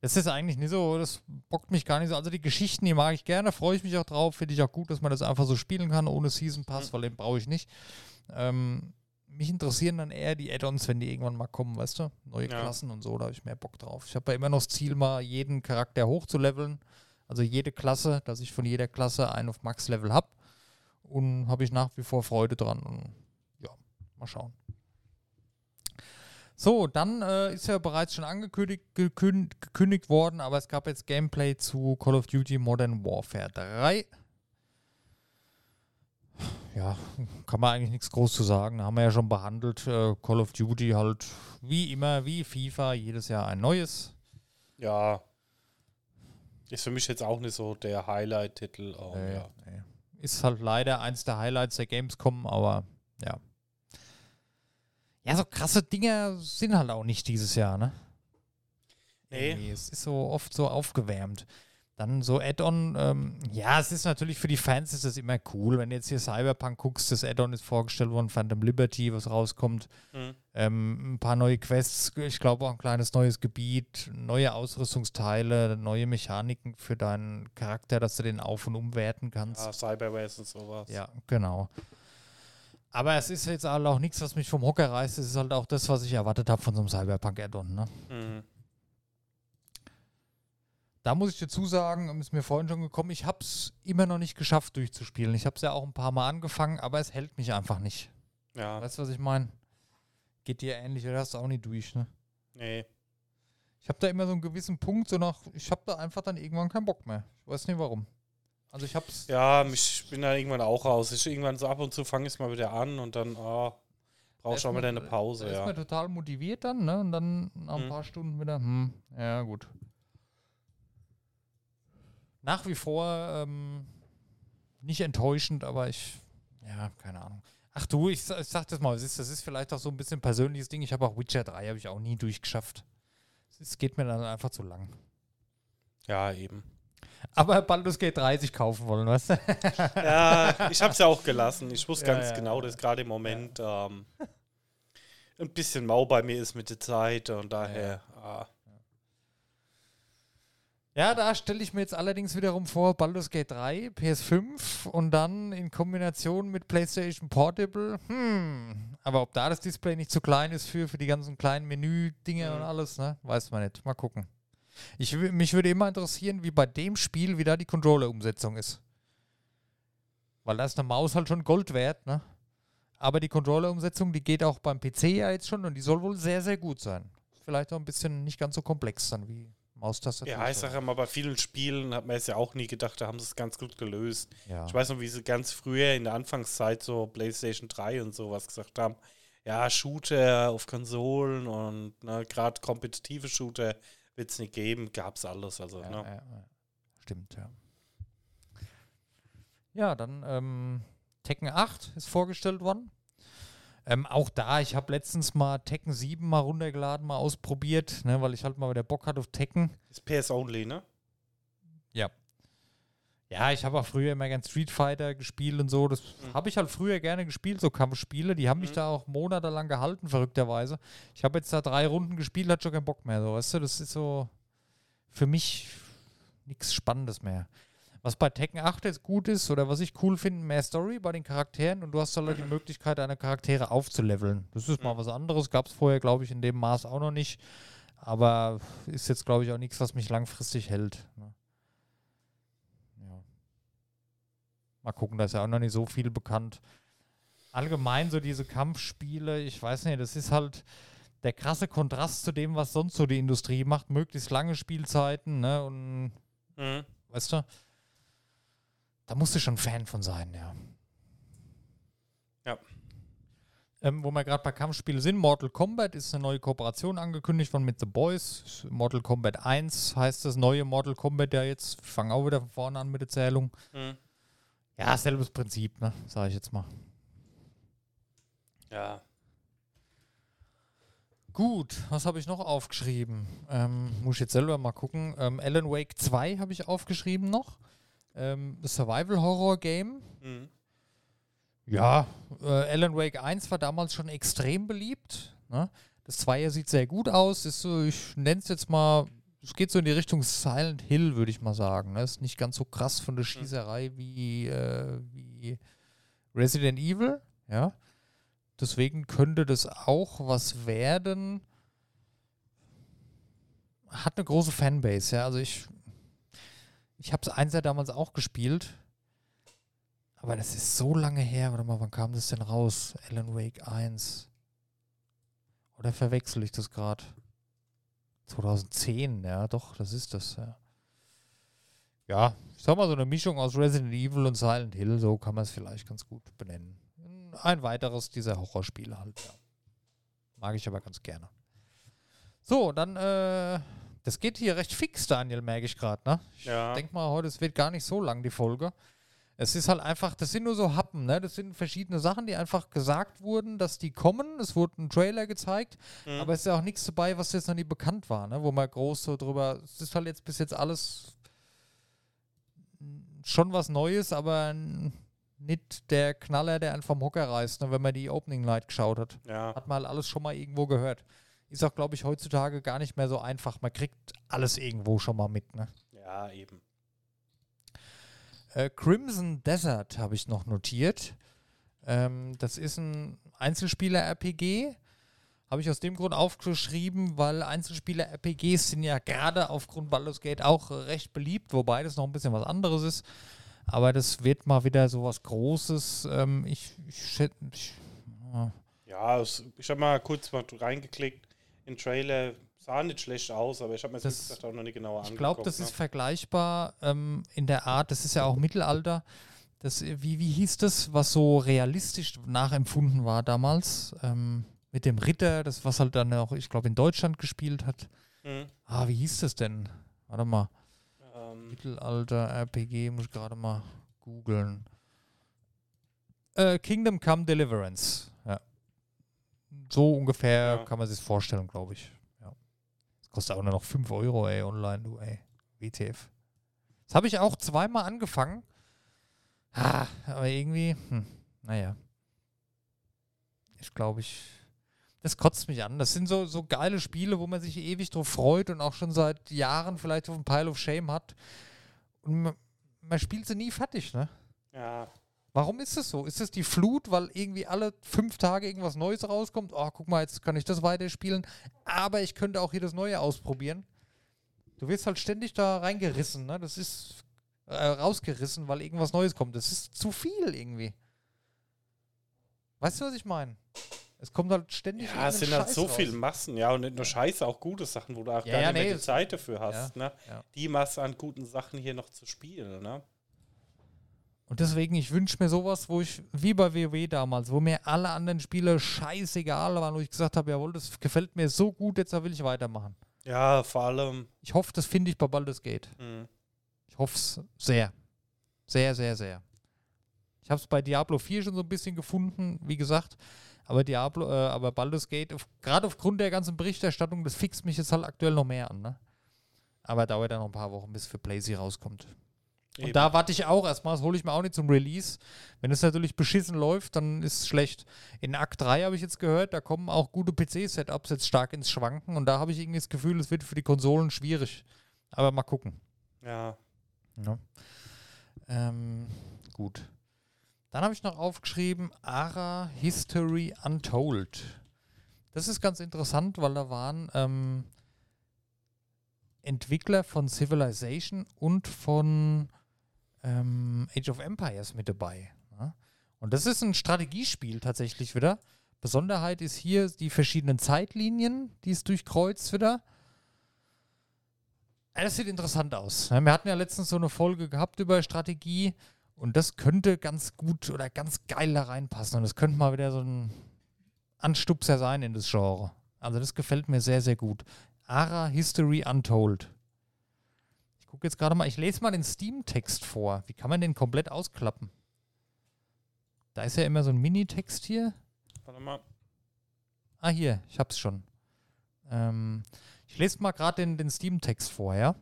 Das ist eigentlich nicht so, das bockt mich gar nicht so. Also die Geschichten, die mag ich gerne, freue ich mich auch drauf. Finde ich auch gut, dass man das einfach so spielen kann, ohne Season Pass, mhm. weil den brauche ich nicht. Ähm, mich interessieren dann eher die Add-ons, wenn die irgendwann mal kommen, weißt du? Neue ja. Klassen und so, da habe ich mehr Bock drauf. Ich habe ja immer noch das Ziel, mal jeden Charakter hochzuleveln. Also jede Klasse, dass ich von jeder Klasse einen auf Max-Level habe. Und habe ich nach wie vor Freude dran. Und ja, mal schauen. So, dann äh, ist ja bereits schon angekündigt gekündigt worden, aber es gab jetzt Gameplay zu Call of Duty Modern Warfare 3. Ja, kann man eigentlich nichts groß zu sagen. Haben wir ja schon behandelt. Äh, Call of Duty halt wie immer, wie FIFA, jedes Jahr ein neues. Ja. Ist für mich jetzt auch nicht so der Highlight-Titel. Äh, ja. Ist halt leider eins der Highlights der Gamescom, aber ja ja, so krasse Dinge sind halt auch nicht dieses Jahr, ne? Nee. nee es ist so oft so aufgewärmt. Dann so Add-on, ähm, ja, es ist natürlich für die Fans ist das immer cool. Wenn du jetzt hier Cyberpunk guckst, das Add-on ist vorgestellt worden, Phantom Liberty, was rauskommt. Mhm. Ähm, ein paar neue Quests, ich glaube auch ein kleines neues Gebiet, neue Ausrüstungsteile, neue Mechaniken für deinen Charakter, dass du den auf- und umwerten kannst. Ja, Cyberwares und sowas. Ja, genau. Aber es ist jetzt halt auch nichts, was mich vom Hocker reißt. Es ist halt auch das, was ich erwartet habe von so einem Cyberpunk-Add-on. Ne? Mhm. Da muss ich dazu sagen, ist mir vorhin schon gekommen, ich habe es immer noch nicht geschafft durchzuspielen. Ich habe es ja auch ein paar Mal angefangen, aber es hält mich einfach nicht. Ja. Weißt du, was ich meine? Geht dir ähnlich, oder hast du auch nicht durch, ne? Nee. Ich habe da immer so einen gewissen Punkt, so nach, ich habe da einfach dann irgendwann keinen Bock mehr. Ich weiß nicht warum. Also ich hab's. Ja, ich bin da irgendwann auch raus. Ich irgendwann so ab und zu fange ich es mal wieder an und dann oh, brauchst du auch mal eine Pause. Da ja. ist man total motiviert dann, ne? Und dann nach ein hm. paar Stunden wieder, hm, ja gut. Nach wie vor ähm, nicht enttäuschend, aber ich, ja, keine Ahnung. Ach du, ich, ich sag das mal, das ist, das ist vielleicht auch so ein bisschen ein persönliches Ding. Ich habe auch Witcher 3, habe ich auch nie durchgeschafft. Es geht mir dann einfach zu lang. Ja, eben aber Baldur's Gate 30 kaufen wollen, weißt du? ja, ich habe es ja auch gelassen. Ich wusste ja, ganz ja, genau, dass gerade im Moment ähm, ein bisschen mau bei mir ist mit der Zeit und daher. Ah. Ja, da stelle ich mir jetzt allerdings wiederum vor, Baldur's Gate 3, PS5 und dann in Kombination mit PlayStation Portable. Hm, aber ob da das Display nicht zu klein ist für, für die ganzen kleinen Menü-Dinge mhm. und alles, ne? Weiß man nicht. Mal gucken. Ich, mich würde immer interessieren, wie bei dem Spiel, wie da die Controller-Umsetzung ist. Weil da ist eine Maus halt schon Gold wert, ne? Aber die Controller-Umsetzung, die geht auch beim PC ja jetzt schon und die soll wohl sehr, sehr gut sein. Vielleicht auch ein bisschen nicht ganz so komplex dann wie Maustastatur. Ja, ich sage mal, bei vielen Spielen hat man es ja auch nie gedacht, da haben sie es ganz gut gelöst. Ja. Ich weiß noch, wie sie ganz früher in der Anfangszeit so PlayStation 3 und sowas gesagt haben. Ja, Shooter auf Konsolen und ne, gerade kompetitive Shooter wird es nicht geben, gab es alles. Also, ja, ne? ja. Stimmt, ja. Ja, dann ähm, Tekken 8 ist vorgestellt worden. Ähm, auch da, ich habe letztens mal Tekken 7 mal runtergeladen, mal ausprobiert, ne, weil ich halt mal wieder Bock hatte auf Tekken. Ist PS Only, ne? Ja. Ja, ich habe auch früher immer gern Street Fighter gespielt und so. Das mhm. habe ich halt früher gerne gespielt, so Kampfspiele. Die haben mhm. mich da auch monatelang gehalten, verrückterweise. Ich habe jetzt da drei Runden gespielt, hat schon keinen Bock mehr. So, weißt du, das ist so für mich nichts Spannendes mehr. Was bei Tekken 8 jetzt gut ist oder was ich cool finde, mehr Story bei den Charakteren und du hast halt die Möglichkeit, deine Charaktere aufzuleveln. Das ist mal was anderes, gab es vorher, glaube ich, in dem Maß auch noch nicht. Aber ist jetzt, glaube ich, auch nichts, was mich langfristig hält. Ne? Ja. Mal gucken, da ist ja auch noch nicht so viel bekannt. Allgemein so diese Kampfspiele, ich weiß nicht, das ist halt der krasse Kontrast zu dem, was sonst so die Industrie macht. Möglichst lange Spielzeiten, ne? Und Mhm. weißt du, da musst du schon Fan von sein, ja. Ja. Ähm, wo wir gerade bei Kampfspielen sind, Mortal Kombat ist eine neue Kooperation angekündigt von mit The Boys. Mortal Kombat 1 heißt das neue Mortal Kombat ja jetzt. Ich fange auch wieder von vorne an mit der Zählung. Mhm. Ja, selbes Prinzip, ne? Sag ich jetzt mal. Ja. Gut, was habe ich noch aufgeschrieben? Ähm, muss ich jetzt selber mal gucken. Ähm, Alan Wake 2 habe ich aufgeschrieben noch. Ähm, das Survival Horror Game. Mhm. Ja, äh, Alan Wake 1 war damals schon extrem beliebt. Ne? Das 2 sieht sehr gut aus. Ist so, ich nenne es jetzt mal, es geht so in die Richtung Silent Hill, würde ich mal sagen. Ne? Ist nicht ganz so krass von der Schießerei wie, äh, wie Resident Evil. Ja. Deswegen könnte das auch was werden. Hat eine große Fanbase, ja. Also ich, ich habe es eins ja damals auch gespielt. Aber das ist so lange her. Warte mal, wann kam das denn raus? Alan Wake 1. Oder verwechsel ich das gerade? 2010, ja, doch, das ist das, ja. Ja, ich sag mal so eine Mischung aus Resident Evil und Silent Hill, so kann man es vielleicht ganz gut benennen. Ein weiteres dieser Horrorspiele halt, ja. Mag ich aber ganz gerne. So, dann, äh, das geht hier recht fix, Daniel, merke ich gerade, ne? Ich Ja. denke mal, heute, es wird gar nicht so lang, die Folge. Es ist halt einfach, das sind nur so Happen, ne? Das sind verschiedene Sachen, die einfach gesagt wurden, dass die kommen. Es wurde ein Trailer gezeigt, Mhm. aber es ist ja auch nichts dabei, was jetzt noch nie bekannt war, ne? Wo man groß so drüber. Es ist halt jetzt bis jetzt alles schon was Neues, aber nicht der Knaller, der einen vom Hocker reißt, ne? wenn man die Opening Night geschaut hat. ja. Hat man halt alles schon mal irgendwo gehört. Ist auch, glaube ich, heutzutage gar nicht mehr so einfach. Man kriegt alles irgendwo schon mal mit, ne? Ja, eben. Äh, Crimson Desert habe ich noch notiert. Ähm, das ist ein Einzelspieler-RPG. Habe ich aus dem Grund aufgeschrieben, weil Einzelspieler-RPGs sind ja gerade aufgrund Baldur's Gate auch recht beliebt, wobei das noch ein bisschen was anderes ist. Aber das wird mal wieder so was Großes. Ähm, ich, ich, ich ja, Ja, ich habe mal kurz mal reingeklickt. In Trailer sah nicht schlecht aus, aber ich habe mir das gesagt auch noch nicht genauer Ich angeguckt. glaube, das ne? ist vergleichbar ähm, in der Art, das ist ja auch Mittelalter. Das, wie, wie hieß das, was so realistisch nachempfunden war damals? Ähm, mit dem Ritter, das was halt dann auch, ich glaube, in Deutschland gespielt hat. Mhm. Ah, wie hieß das denn? Warte mal. Ähm, Mittelalter RPG, muss ich gerade mal googeln. Äh, Kingdom Come Deliverance. Ja. So ungefähr Ja. kann man sich vorstellen, glaube ich. Kostet auch nur noch 5 Euro, ey, online, du, ey. WTF. Das habe ich auch zweimal angefangen. Ah, aber irgendwie, hm, naja. Ich glaube, ich. Das kotzt mich an. Das sind so, so geile Spiele, wo man sich ewig drauf freut und auch schon seit Jahren vielleicht auf dem Pile of Shame hat. Und man, man spielt sie nie fertig, ne? ja, Warum ist es so? Ist es die Flut, weil irgendwie alle fünf Tage irgendwas Neues rauskommt? Oh, guck mal, jetzt kann ich das weiterspielen. Aber ich könnte auch hier das Neue ausprobieren. Du wirst halt ständig da reingerissen, ne? Das ist äh, rausgerissen, weil irgendwas Neues kommt. Das ist zu viel irgendwie. Weißt du, was ich meine? Es kommt halt ständig ja, es sind halt Scheiß so raus. viele Massen, ja, und nicht nur Scheiße, auch gute Sachen, wo du auch Ja, gar ja, nicht mehr nee, die es- Zeit dafür hast, ne? ja. Die Masse an guten Sachen hier noch zu spielen, ne? Und deswegen, ich wünsche mir sowas, wo ich, wie bei WoW damals, wo mir alle anderen Spiele scheißegal waren, wo ich gesagt habe, jawohl, das gefällt mir so gut, jetzt will ich weitermachen. Ja, vor allem, Ich hoffe, das finde ich bei Baldur's Gate. mh, Ich hoffe es sehr. Sehr, sehr, sehr. Ich habe es bei Diablo 4 schon so ein bisschen gefunden, wie gesagt. Aber Diablo, äh, aber Baldur's Gate, auf, gerade aufgrund der ganzen Berichterstattung, das fixt mich jetzt halt aktuell noch mehr an, ne? Aber dauert dann noch ein paar Wochen, bis für Blazy rauskommt. Eben. Und da warte ich auch erstmal, das hole ich mir auch nicht zum Release. Wenn es natürlich beschissen läuft, dann ist es schlecht. In Akt 3 habe ich jetzt gehört, da kommen auch gute PC-Setups jetzt stark ins Schwanken und da habe ich irgendwie das Gefühl, es wird für die Konsolen schwierig. Aber mal gucken. ja, Ja. Ähm, gut. Dann habe ich noch aufgeschrieben Ara History Untold. Das ist ganz interessant, weil da waren ähm, Entwickler von Civilization und von ähm, Age of Empires mit dabei. Ja? Und das ist ein Strategiespiel tatsächlich wieder. Besonderheit ist hier die verschiedenen Zeitlinien, die es durchkreuzt wieder. Ja, Das sieht interessant aus. Ja, Wir hatten ja letztens so eine Folge gehabt über Strategie und das könnte ganz gut oder ganz geil da reinpassen. Und das könnte mal wieder so ein Anstupser sein in das Genre. Also das gefällt mir sehr, sehr gut. Ara History Untold. Ich gucke jetzt gerade mal, ich lese mal den Steam-Text vor. Wie kann man den komplett ausklappen? Da ist ja immer so ein Minitext hier. Warte mal. Ah, hier, ich hab's schon. Ähm, ich lese mal gerade den, den Steam-Text vor, ja?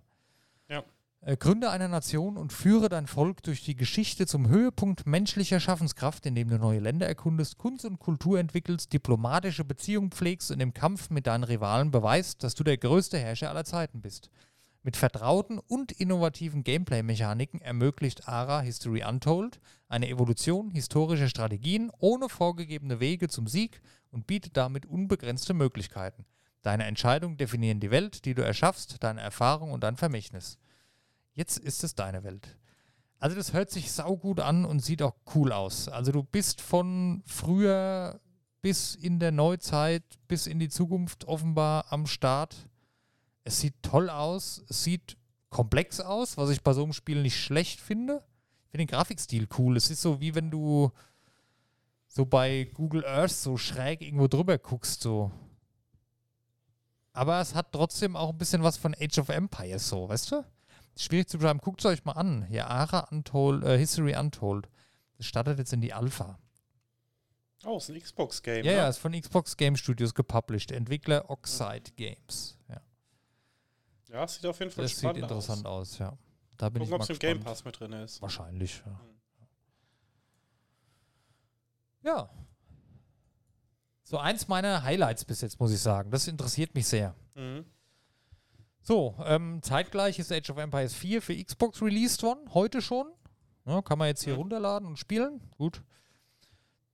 Ja. Äh, Gründe einer Nation und führe dein Volk durch die Geschichte zum Höhepunkt menschlicher Schaffenskraft, indem du neue Länder erkundest, Kunst und Kultur entwickelst, diplomatische Beziehungen pflegst und im Kampf mit deinen Rivalen beweist, dass du der größte Herrscher aller Zeiten bist. Mit vertrauten und innovativen Gameplay-Mechaniken ermöglicht ARA History Untold eine Evolution historischer Strategien ohne vorgegebene Wege zum Sieg und bietet damit unbegrenzte Möglichkeiten. Deine Entscheidungen definieren die Welt, die du erschaffst, deine Erfahrung und dein Vermächtnis. Jetzt ist es deine Welt. Also das hört sich saugut an und sieht auch cool aus. Also du bist von früher bis in der Neuzeit, bis in die Zukunft offenbar am Start. Es sieht toll aus, es sieht komplex aus, was ich bei so einem Spiel nicht schlecht finde. Ich finde den Grafikstil cool. Es ist so wie wenn du so bei Google Earth so schräg irgendwo drüber guckst, so. Aber es hat trotzdem auch ein bisschen was von Age of Empires, so, weißt du? Schwierig zu beschreiben. Guckt es euch mal an. Hier, Ara Untold, äh, History Untold. Das startet jetzt in die Alpha. Oh, ist ein Xbox-Game. Ja, ne? ja, ist von Xbox Game Studios gepublished. Entwickler Oxide Games. Ja, ja, sieht auf jeden Fall das sieht spannend interessant aus. aus, ja. Da bin Gucken, ob es im Game. Pass mit drin ist. Wahrscheinlich, ja. Ja. So eins meiner Highlights bis jetzt, muss ich sagen. Das interessiert mich sehr. Mhm. So, ähm, zeitgleich ist Age of Empires 4 für Xbox released worden, heute schon. Ja, kann man jetzt hier Mhm. runterladen und spielen. Gut.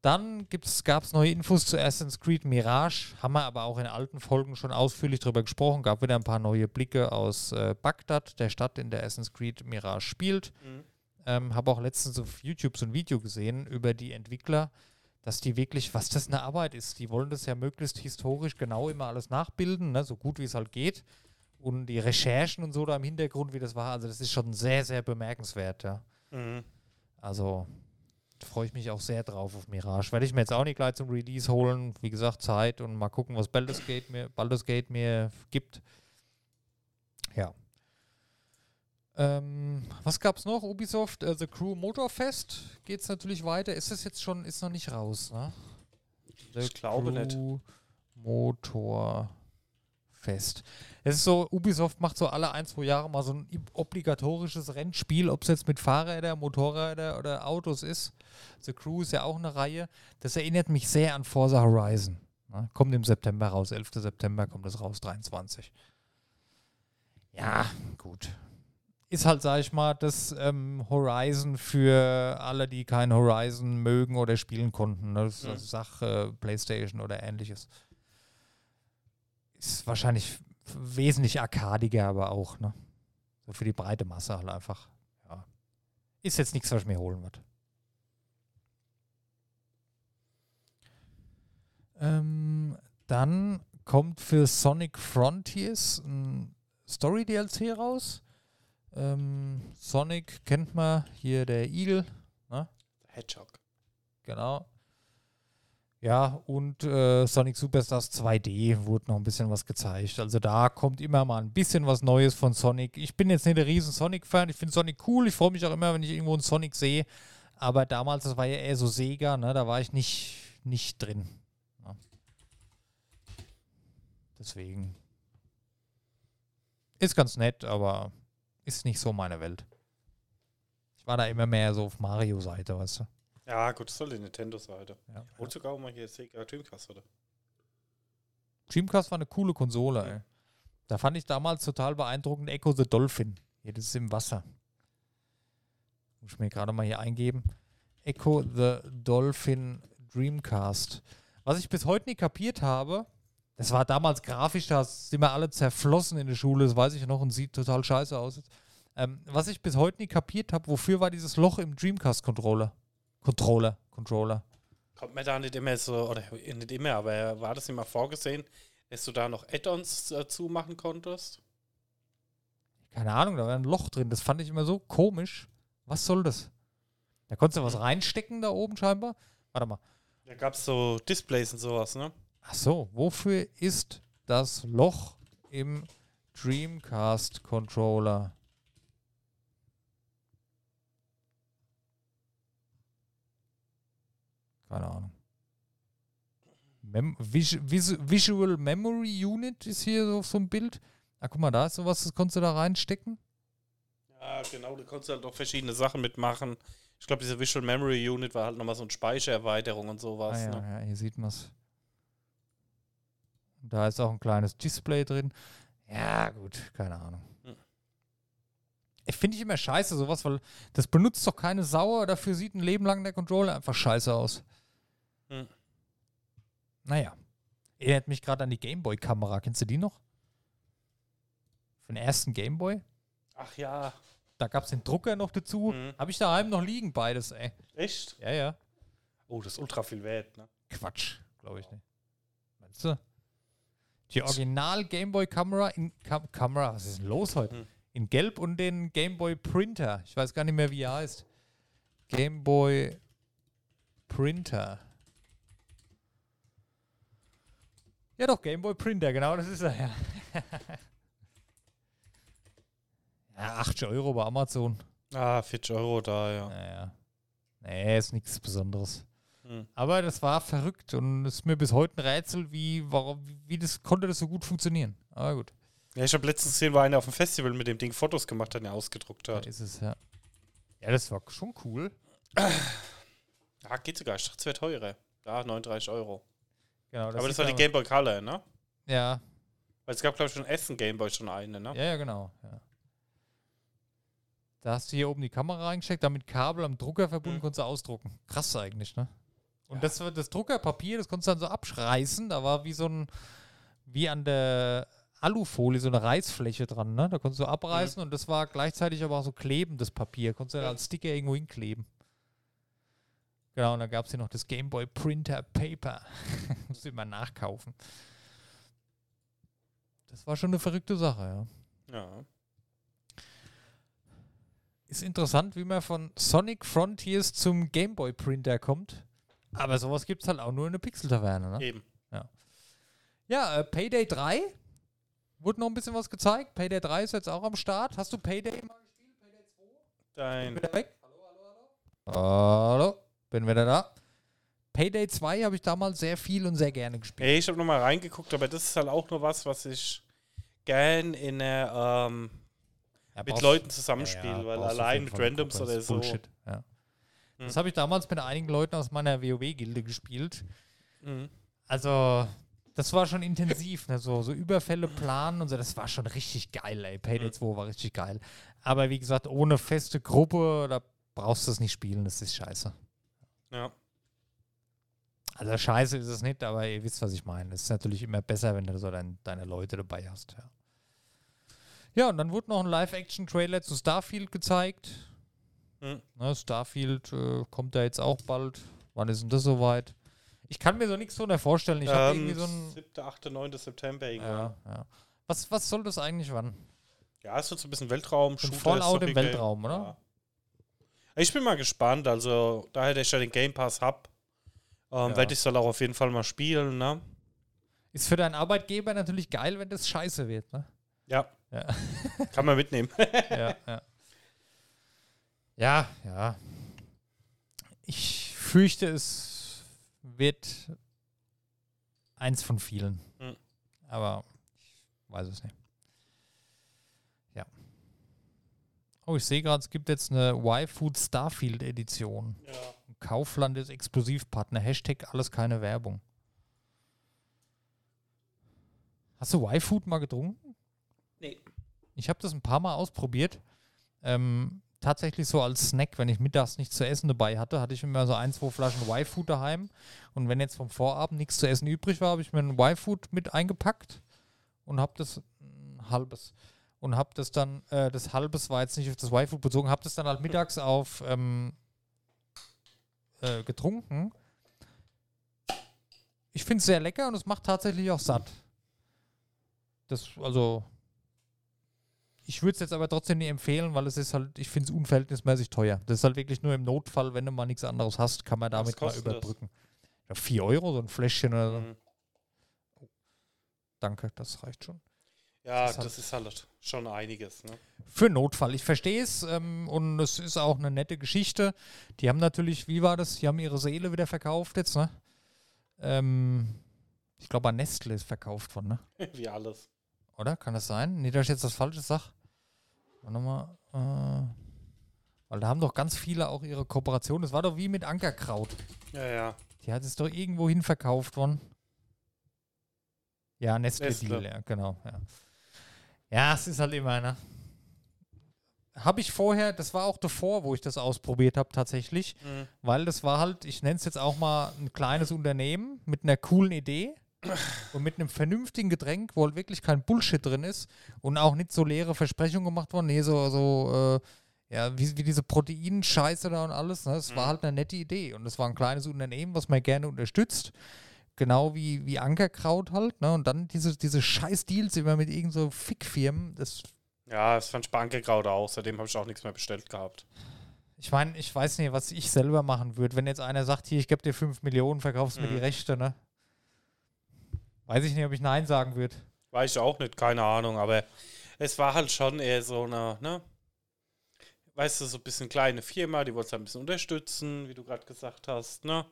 Dann gab es neue Infos zu Assassin's Creed Mirage. Haben wir aber auch in alten Folgen schon ausführlich darüber gesprochen. Gab wieder ein paar neue Blicke aus äh, Bagdad, der Stadt, in der Assassin's Creed Mirage spielt. Mhm. Ähm, habe auch letztens auf YouTube so ein Video gesehen über die Entwickler, dass die wirklich, was das eine Arbeit ist. Die wollen das ja möglichst historisch genau immer alles nachbilden, ne? so gut wie es halt geht. Und die Recherchen und so da im Hintergrund, wie das war, also das ist schon sehr, sehr bemerkenswert, ja. Mhm. Also freue ich mich auch sehr drauf auf Mirage. Werde ich mir jetzt auch nicht gleich zum Release holen. Wie gesagt, Zeit und mal gucken, was Baldur's Gate mir, Baldur's Gate mir gibt. Ja. Ähm, was gab's noch? Ubisoft, äh, The Crew Motorfest geht es natürlich weiter. Ist das jetzt schon, ist noch nicht raus, ne? The Ich glaube nicht. Crew Motorfest. Es ist so, Ubisoft macht so alle ein, zwei Jahre mal so ein obligatorisches Rennspiel, ob es jetzt mit Fahrrädern, Motorrädern oder Autos ist. The Crew ist ja auch eine Reihe. Das erinnert mich sehr an Forza Horizon. Ne? Kommt im September raus, 11. September kommt es raus, 23. Ja, gut. Ist halt, sag ich mal, das ähm, Horizon für alle, die kein Horizon mögen oder spielen konnten. Ne? Das ist Mhm. eine Sache, Playstation oder ähnliches. Ist wahrscheinlich wesentlich arkadiger, aber auch, ne? So für die breite Masse halt einfach. Ja. Ist jetzt nichts, was ich mir holen würde. Ähm, dann kommt für Sonic Frontiers ein Story-DLC raus. Ähm, Sonic kennt man, hier der Igel, Hedgehog. genau. Ja, und äh, Sonic Superstars 2D wurde noch ein bisschen was gezeigt. Also da kommt immer mal ein bisschen was Neues von Sonic. Ich bin jetzt nicht der riesen Sonic-Fan. Ich finde Sonic cool. Ich freue mich auch immer, wenn ich irgendwo einen Sonic sehe. Aber damals, das war ja eher so Sega, ne? Da war ich nicht, nicht drin. Ja. Deswegen. Ist ganz nett, aber ist nicht so meine Welt. Ich war da immer mehr so auf Mario-Seite, weißt du? Ja, gut, das soll die Nintendo-Seite. Ja. Und sogar auch mal hier Sega Dreamcast, oder? Dreamcast war eine coole Konsole, ey. Da fand ich damals total beeindruckend Echo the Dolphin. Hier, das ist im Wasser. Muss ich mir gerade mal hier eingeben. Echo the Dolphin Dreamcast. Was ich bis heute nie kapiert habe, das war damals grafisch, da sind wir alle zerflossen in der Schule, das weiß ich noch und sieht total scheiße aus. Ähm, was ich bis heute nie kapiert habe, wofür war dieses Loch im Dreamcast-Controller? Controller, Controller. Kommt mir da nicht immer so, oder nicht immer, aber war das immer vorgesehen, dass du da noch Add-ons dazu machen konntest? Keine Ahnung, da war ein Loch drin. Das fand ich immer so komisch. Was soll das? Da konntest du was reinstecken da oben scheinbar. Warte mal. Da gab es so Displays und sowas, ne? Ach so, wofür ist das Loch im Dreamcast Controller? Keine Ahnung. Mem Vis Vis Visual Memory Unit ist hier so so ein Bild. Ah, guck mal, da ist sowas, das konntest du da reinstecken. Ja, genau, da konntest du halt auch verschiedene Sachen mitmachen. Ich glaube, diese Visual Memory Unit war halt nochmal so eine Speichererweiterung und sowas. Ah, ja, ne? ja, hier sieht man es. Da ist auch ein kleines Display drin. Ja, gut, keine Ahnung. Hm. Ich finde ich immer scheiße, sowas, weil das benutzt doch keine Sau, dafür sieht ein Leben lang der Controller einfach scheiße aus. Hm. Naja. Erinnert mich gerade an die Gameboy-Kamera. Kennst du die noch? Für den ersten Gameboy? Ach ja, Da gab es den Drucker noch dazu. Mhm. Habe ich daheim noch liegen, beides, ey. echt? Ja, ja. Oh, das ist ultra viel wert, ne? Quatsch, glaube ich nicht. Meinst du? Die Original Gameboy Kamera in Kam Kamera, was ist denn los heute? Hm. In Gelb und den Gameboy Printer. Ich weiß gar nicht mehr, wie er heißt. Gameboy Printer. Ja doch, Gameboy Printer, genau, das ist er, ja. ja, 80 Euro bei Amazon. Ah, 40 Euro da, ja. Naja. Nee, ist nichts Besonderes. Hm. Aber das war verrückt und es ist mir bis heute ein Rätsel, wie, warum, wie das konnte das so gut funktionieren. Aber gut, Ja, ich habe letztens gesehen, war einer auf dem Festival mit dem Ding Fotos gemacht hat, den er ausgedruckt da hat. ist es ja. Ja, das war schon cool. Ah, geht sogar, ich dachte, es wäre teurer. Ja, 39 Euro. Genau, Aber das war die aber- Game Boy Color, ne? Ja, Weil es gab, glaube ich, schon Essen Game Boy schon eine, ne? ja, ja, genau. Ja. Da hast du hier oben die Kamera reingesteckt, damit Kabel am Drucker verbunden, Mhm. konntest du ausdrucken. Krass eigentlich, ne? Und Ja. das, war das Druckerpapier, das konntest du dann so abschreißen. Da war wie so ein, wie an der Alufolie so eine Reißfläche dran, ne? Da konntest du abreißen und das war gleichzeitig aber auch so klebendes Papier. Konntest du dann Ja. als Sticker irgendwo hinkleben. Genau, und dann gab es hier noch das Gameboy Printer Paper. Musst du immer nachkaufen. Das war schon eine verrückte Sache, ja. Ja. Ist interessant, wie man von Sonic Frontiers zum Gameboy Printer kommt. Aber sowas gibt es halt auch nur in der Pixel-Taverne, ne? Eben. Ja, äh, Payday 3. Wurde noch ein bisschen was gezeigt. Payday 3 ist jetzt auch am Start. Hast du Payday mal Dein. wieder weg? Hallo, hallo, hallo. Hallo, bin wieder da. Payday 2 habe ich damals sehr viel und sehr gerne gespielt. Hey, ich habe nochmal reingeguckt, aber das ist halt auch nur was, was ich gern in der, ähm, Ja, mit Leuten zusammenspiele, Ja, ja, weil allein mit Randoms oder so. Bullshit. Ja. Hm. Das habe ich damals mit einigen Leuten aus meiner WoW-Gilde gespielt. Mhm. Also, das war schon intensiv, ne? so, so Überfälle planen und so, das war schon richtig geil, ey. Payday Mhm. 2 war richtig geil. Aber wie gesagt, ohne feste Gruppe, da brauchst du es nicht spielen, das ist scheiße. Ja. Also scheiße ist es nicht, aber ihr wisst, was ich meine. Es ist natürlich immer besser, wenn du so dein, deine Leute dabei hast, ja. Ja, und dann wurde noch ein Live-Action-Trailer zu Starfield gezeigt. Mhm. Ne, Starfield äh, kommt da jetzt auch bald. Wann ist denn das soweit? Ich kann mir so nichts drunter vorstellen. Ich habe ähm, irgendwie so ein. 7., 8., 9. September irgendwann. Ja, ja. Was, was soll das eigentlich wann? Ja, es wird so ein bisschen Weltraum, Shooter, Fallout im. Weltraum, oder? Ja. Ich bin mal gespannt, also daher, dass ich ja den Game Pass hab, ähm, Ja. werde ich es dann auch auf jeden Fall mal spielen, ne? Ist für deinen Arbeitgeber natürlich geil, wenn das scheiße wird, ne? Ja. Ja. Kann man mitnehmen. ja, ja. Ja, ja. Ich fürchte, es wird eins von vielen. Hm. Aber ich weiß es nicht. Ja. Oh, ich sehe gerade, es gibt jetzt eine Y-Food Starfield Edition. ja. Kaufland ist Exklusivpartner. Hashtag alles keine Werbung. Hast du Y-Food mal getrunken? Nee. Ich habe das ein paar Mal ausprobiert. Ähm, tatsächlich so als Snack, wenn ich mittags nichts zu essen dabei hatte, hatte ich immer so ein, zwei Flaschen Y-Food daheim. Und wenn jetzt vom Vorabend nichts zu essen übrig war, habe ich mir ein Y-Food mit eingepackt und habe das ein halbes und habe das dann, äh, das halbes war jetzt nicht auf das Y-Food bezogen, habe das dann halt mittags auf ähm, äh, getrunken. Ich finde es sehr lecker und es macht tatsächlich auch satt. Das, also, ich würde es jetzt aber trotzdem nicht empfehlen, weil es ist halt, ich finde es unverhältnismäßig teuer. Das ist halt wirklich nur im Notfall, wenn du mal nichts anderes hast, kann man damit mal überbrücken. Ja, 4 Euro, so ein Fläschchen oder so. Mhm. Danke, das reicht schon. Ja, Das ist halt- das ist halt schon einiges, ne? Für Notfall, ich verstehe es ähm, und es ist auch eine nette Geschichte. Die haben natürlich, wie war das? Die haben ihre Seele wieder verkauft jetzt, ne? Ähm, ich glaube, an Nestle ist verkauft worden, ne? Wie alles. Oder? Kann das sein? Nee, dass ich jetzt das Falsche sag. Warte mal. Äh, weil da haben doch ganz viele auch ihre Kooperation. Das war doch wie mit Ankerkraut. Ja, ja. Die hat es doch irgendwo hin verkauft worden. Ja, Nestle, Nestle. Deal, ja, genau. Ja. ja, es ist halt immer, ne? Habe ich vorher, das war auch davor, wo ich das ausprobiert habe, tatsächlich. Mhm. Weil das war halt, ich nenne es jetzt auch mal ein kleines Unternehmen mit einer coolen Idee und mit einem vernünftigen Getränk, wo halt wirklich kein Bullshit drin ist und auch nicht so leere Versprechungen gemacht worden. Nee, so, so äh, ja, wie, wie diese Proteinscheiße da und alles. Ne? Es war Mhm. halt eine nette Idee und es war ein kleines Unternehmen, was man gerne unterstützt. Genau wie, wie Ankerkraut halt. Ne? Und dann diese, diese scheiß Deals immer mit irgend so Fickfirmen. Das Ja, das fand ich bei Ankerkraut auch. Seitdem habe ich auch nichts mehr bestellt gehabt. Ich meine, ich weiß nicht, was ich selber machen würde, wenn jetzt einer sagt, hier, ich gebe dir 5 Millionen, verkaufst mir Mhm. die Rechte, ne? Weiß ich nicht, ob ich Nein sagen würde. Weiß ich auch nicht, keine Ahnung, aber es war halt schon eher so eine, ne? Weißt du, so ein bisschen kleine Firma, die wollte ein bisschen unterstützen, wie du gerade gesagt hast, ne?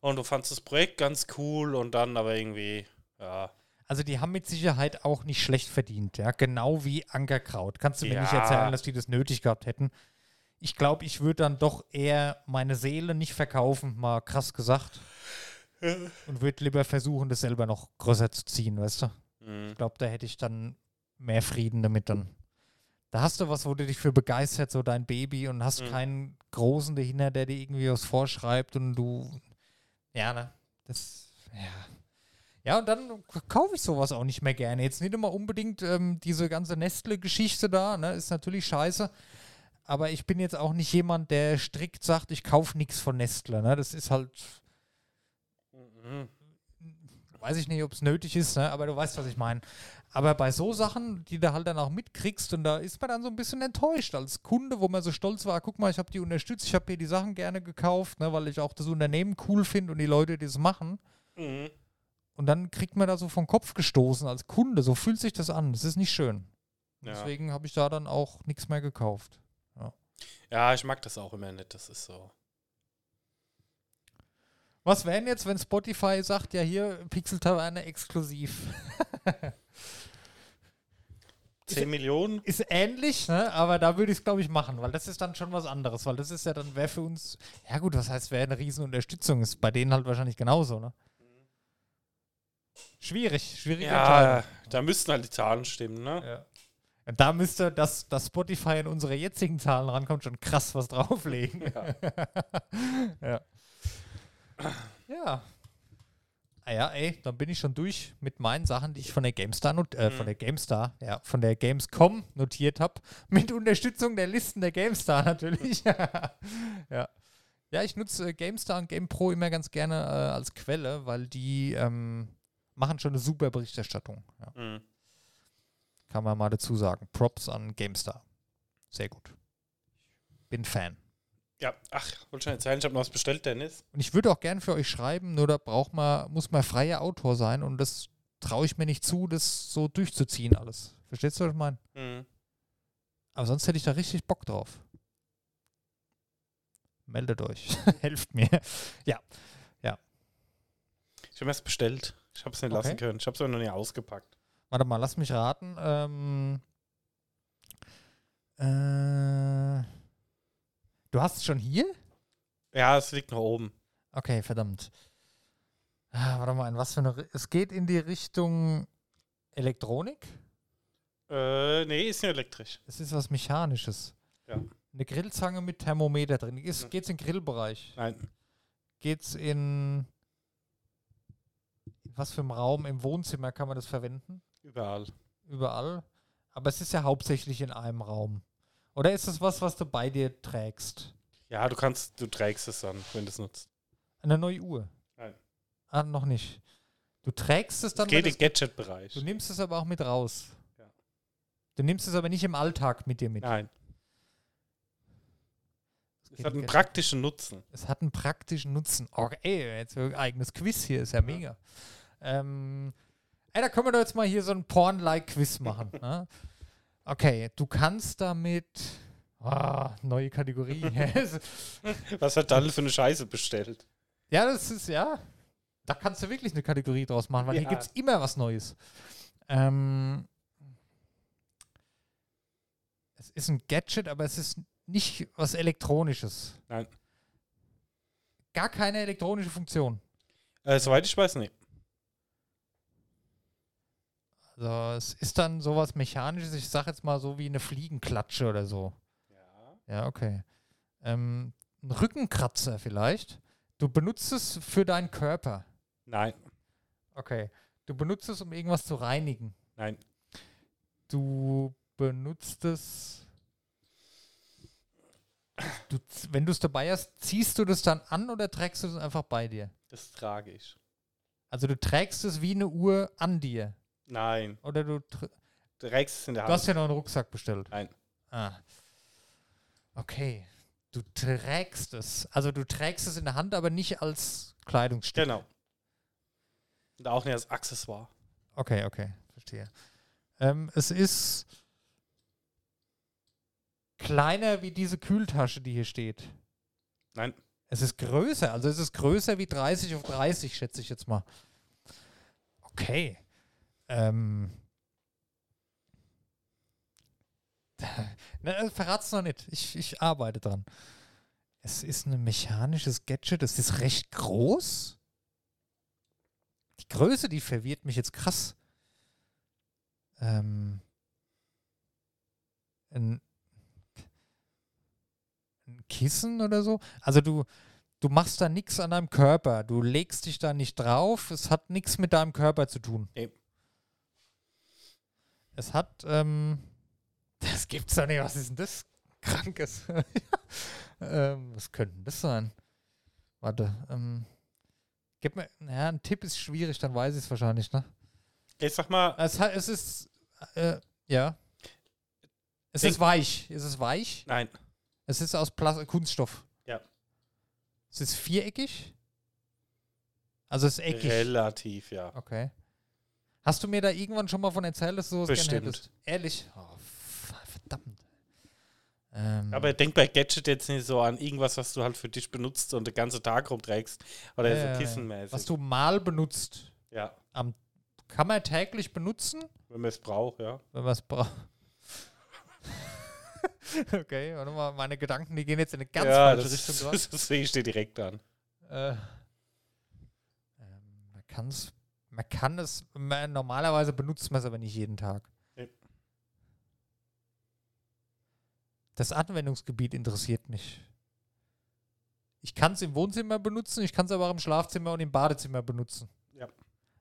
Und du fandst das Projekt ganz cool und dann aber irgendwie, ja. Also die haben mit Sicherheit auch nicht schlecht verdient, ja, genau wie Ankerkraut. Kannst du mir nicht erzählen, dass die das nötig gehabt hätten. Ich glaube, ich würde dann doch eher meine Seele nicht verkaufen, mal krass gesagt. Und würde lieber versuchen, das selber noch größer zu ziehen, weißt du? Mhm. Ich glaube, da hätte ich dann mehr Frieden damit dann. Da hast du was, wo du dich für begeistert, so dein Baby, und hast Mhm. keinen Großen dahinter, der dir irgendwie was vorschreibt und du. Ja, ne? Das. Ja. Ja, und dann kaufe ich sowas auch nicht mehr gerne. Jetzt nicht immer unbedingt ähm, diese ganze Nestle-Geschichte da, ne? Ist natürlich scheiße. Aber ich bin jetzt auch nicht jemand, der strikt sagt, ich kaufe nichts von Nestle, ne? Das ist halt Mhm. weiß ich nicht, ob es nötig ist, ne? aber du weißt, was ich meine. Aber bei so Sachen, die du halt dann auch mitkriegst, und da ist man dann so ein bisschen enttäuscht als Kunde, wo man so stolz war, guck mal, ich habe die unterstützt, ich habe hier die Sachen gerne gekauft, ne, weil ich auch das Unternehmen cool finde und die Leute, die es machen. Mhm. Und dann kriegt man da so vom Kopf gestoßen als Kunde. So fühlt sich das an. Das ist nicht schön. Ja. Deswegen habe ich da dann auch nichts mehr gekauft. ja, ich mag das auch immer nicht, das ist so. Was wären jetzt, wenn Spotify sagt, ja hier, Pixel Taverne exklusiv? 10 Millionen? ist ähnlich, ne? aber da würde ich es, glaube ich, machen, weil das ist dann schon was anderes, weil das ist ja dann, wäre für uns, ja gut, was heißt, wäre eine Riesenunterstützung, ist bei denen halt wahrscheinlich genauso, ne? Schwierig, schwierige Ja, da müssten halt die Zahlen stimmen, ne? Ja. Da müsste, dass, dass Spotify in unsere jetzigen Zahlen rankommt, schon krass was drauflegen. ja. ja. Ah ja, ey, dann bin ich schon durch mit meinen Sachen, die ich von der GameStar, not äh, von Mhm. der GameStar, ja, von der Gamescom notiert habe. Mit Unterstützung der Listen der GameStar natürlich. ja. Ja, ich nutze äh, GameStar und GamePro immer ganz gerne äh, als Quelle, weil die ähm, machen schon eine super Berichterstattung. Ja. Mhm. Kann man mal dazu sagen. Props an GameStar. Sehr gut. Bin Fan. Ja, ach, wollte schon erzählen, ich habe noch was bestellt, Dennis. Und ich würde auch gern für euch schreiben, nur da braucht man, muss man freier Autor sein und das traue ich mir nicht zu, das so durchzuziehen alles. Verstehst du, was ich meine? Mhm. Aber sonst hätte ich da richtig Bock drauf. Meldet euch. Helft mir. Ja. Ich habe es bestellt. Ich habe es nicht lassen Okay. können. Ich habe es aber noch nie ausgepackt. Warte mal, lass mich raten. Ähm, äh, du hast es schon hier? Ja, es liegt noch oben. Okay, verdammt. Ah, warte mal, in was für eine. Ri- Es geht in die Richtung Elektronik? Äh, nee, ist nicht elektrisch. Es ist was Mechanisches. Ja. Eine Grillzange mit Thermometer drin. Ist, geht's in den Grillbereich? Nein. Geht's in, in was für einem Raum? Im Wohnzimmer kann man das verwenden? Überall. Überall. Aber es ist ja hauptsächlich in einem Raum. Oder ist es was, was du bei dir trägst? Ja, du kannst, du trägst es dann, wenn du es nutzt. Eine neue Uhr? Nein. Ah, noch nicht. Du trägst es dann, Geht wenn im Gadget-Bereich. Du nimmst es aber auch mit raus. Ja. Du nimmst es aber nicht im Alltag mit dir mit. Nein. Es Es geht hat einen Gadget. praktischen Nutzen. Es hat einen praktischen Nutzen. Oh, ey, jetzt ein eigenes Quiz hier, ist ja mega. Ähm, ey, da können wir doch jetzt mal hier so ein Porn-like Quiz machen. ne? Okay, du kannst damit. Ah, neue Kategorie. Was hat Daniel für eine Scheiße bestellt? ja, das ist ja. Da kannst du wirklich eine Kategorie draus machen, weil hier Ja. gibt es immer was Neues. Ähm, es ist ein Gadget, aber es ist nicht was Elektronisches. Nein. Gar keine elektronische Funktion. Äh, soweit ich weiß, nee. Also es ist dann sowas Mechanisches, ich sag jetzt mal so wie eine Fliegenklatsche oder so. Ja. Ja, okay. Ähm, ein Rückenkratzer vielleicht. Du benutzt es für deinen Körper. Nein. Okay. Du benutzt es, um irgendwas zu reinigen. Nein. Du benutzt es. Du, wenn du es dabei hast, ziehst du das dann an oder trägst du es einfach bei dir? Das trage ich. Also du trägst es wie eine Uhr an dir. Nein. Oder du, tr- Du trägst es in der du hast Hand. ja noch einen Rucksack bestellt. Nein. Ah. Okay. Du trägst es. Also du trägst es in der Hand, aber nicht als Kleidungsstück. Genau. Und auch nicht als Accessoire. Okay, okay. Verstehe. Ähm, es ist kleiner wie diese Kühltasche, die hier steht. Nein. Es ist größer. Also es ist größer wie 30 auf 30, schätze ich jetzt mal. Okay. Ähm. Äh, verrat's noch nicht. Ich, ich arbeite dran. Es ist ein mechanisches Gadget. Es ist recht groß. Die Größe, die verwirrt mich jetzt krass. Ähm. Ein, ein Kissen oder so. Also du, du machst da nichts an deinem Körper. Du legst dich da nicht drauf. Es hat nichts mit deinem Körper zu tun. Nee. Es hat, ähm, das gibt's doch nicht. Was ist denn das? Krankes. ähm, was könnte denn das sein? Warte, ähm, gib mir, ja, ein Tipp ist schwierig, dann weiß ich es wahrscheinlich, ne? Ich sag mal, Es, hat, es ist, äh, ja. Es ist weich. Es ist weich. nein. Es ist aus Plas Kunststoff. Ja. Es ist viereckig. Also es ist eckig. Relativ, ja. Okay. Hast du mir da irgendwann schon mal von erzählt, dass du sowas gerne Bestimmt. hättest? Ehrlich? Oh, verdammt. Ähm, Aber denk bei Gadget jetzt nicht so an irgendwas, was du halt für dich benutzt und den ganzen Tag rumträgst. Oder Ja, ja, ja. so kissenmäßig. was du mal benutzt, ja, kann man täglich benutzen, wenn man es braucht, ja. wenn man es braucht. okay, warte mal, meine Gedanken, die gehen jetzt in eine ganz ja, falsche Richtung. gerade. das, das sehe ich dir direkt an. Äh, ähm, man, kann's, man kann es, man, normalerweise benutzt man es aber nicht jeden Tag. Nee. Das Anwendungsgebiet interessiert mich. Ich kann es im Wohnzimmer benutzen, ich kann es aber auch im Schlafzimmer und im Badezimmer benutzen. Ja.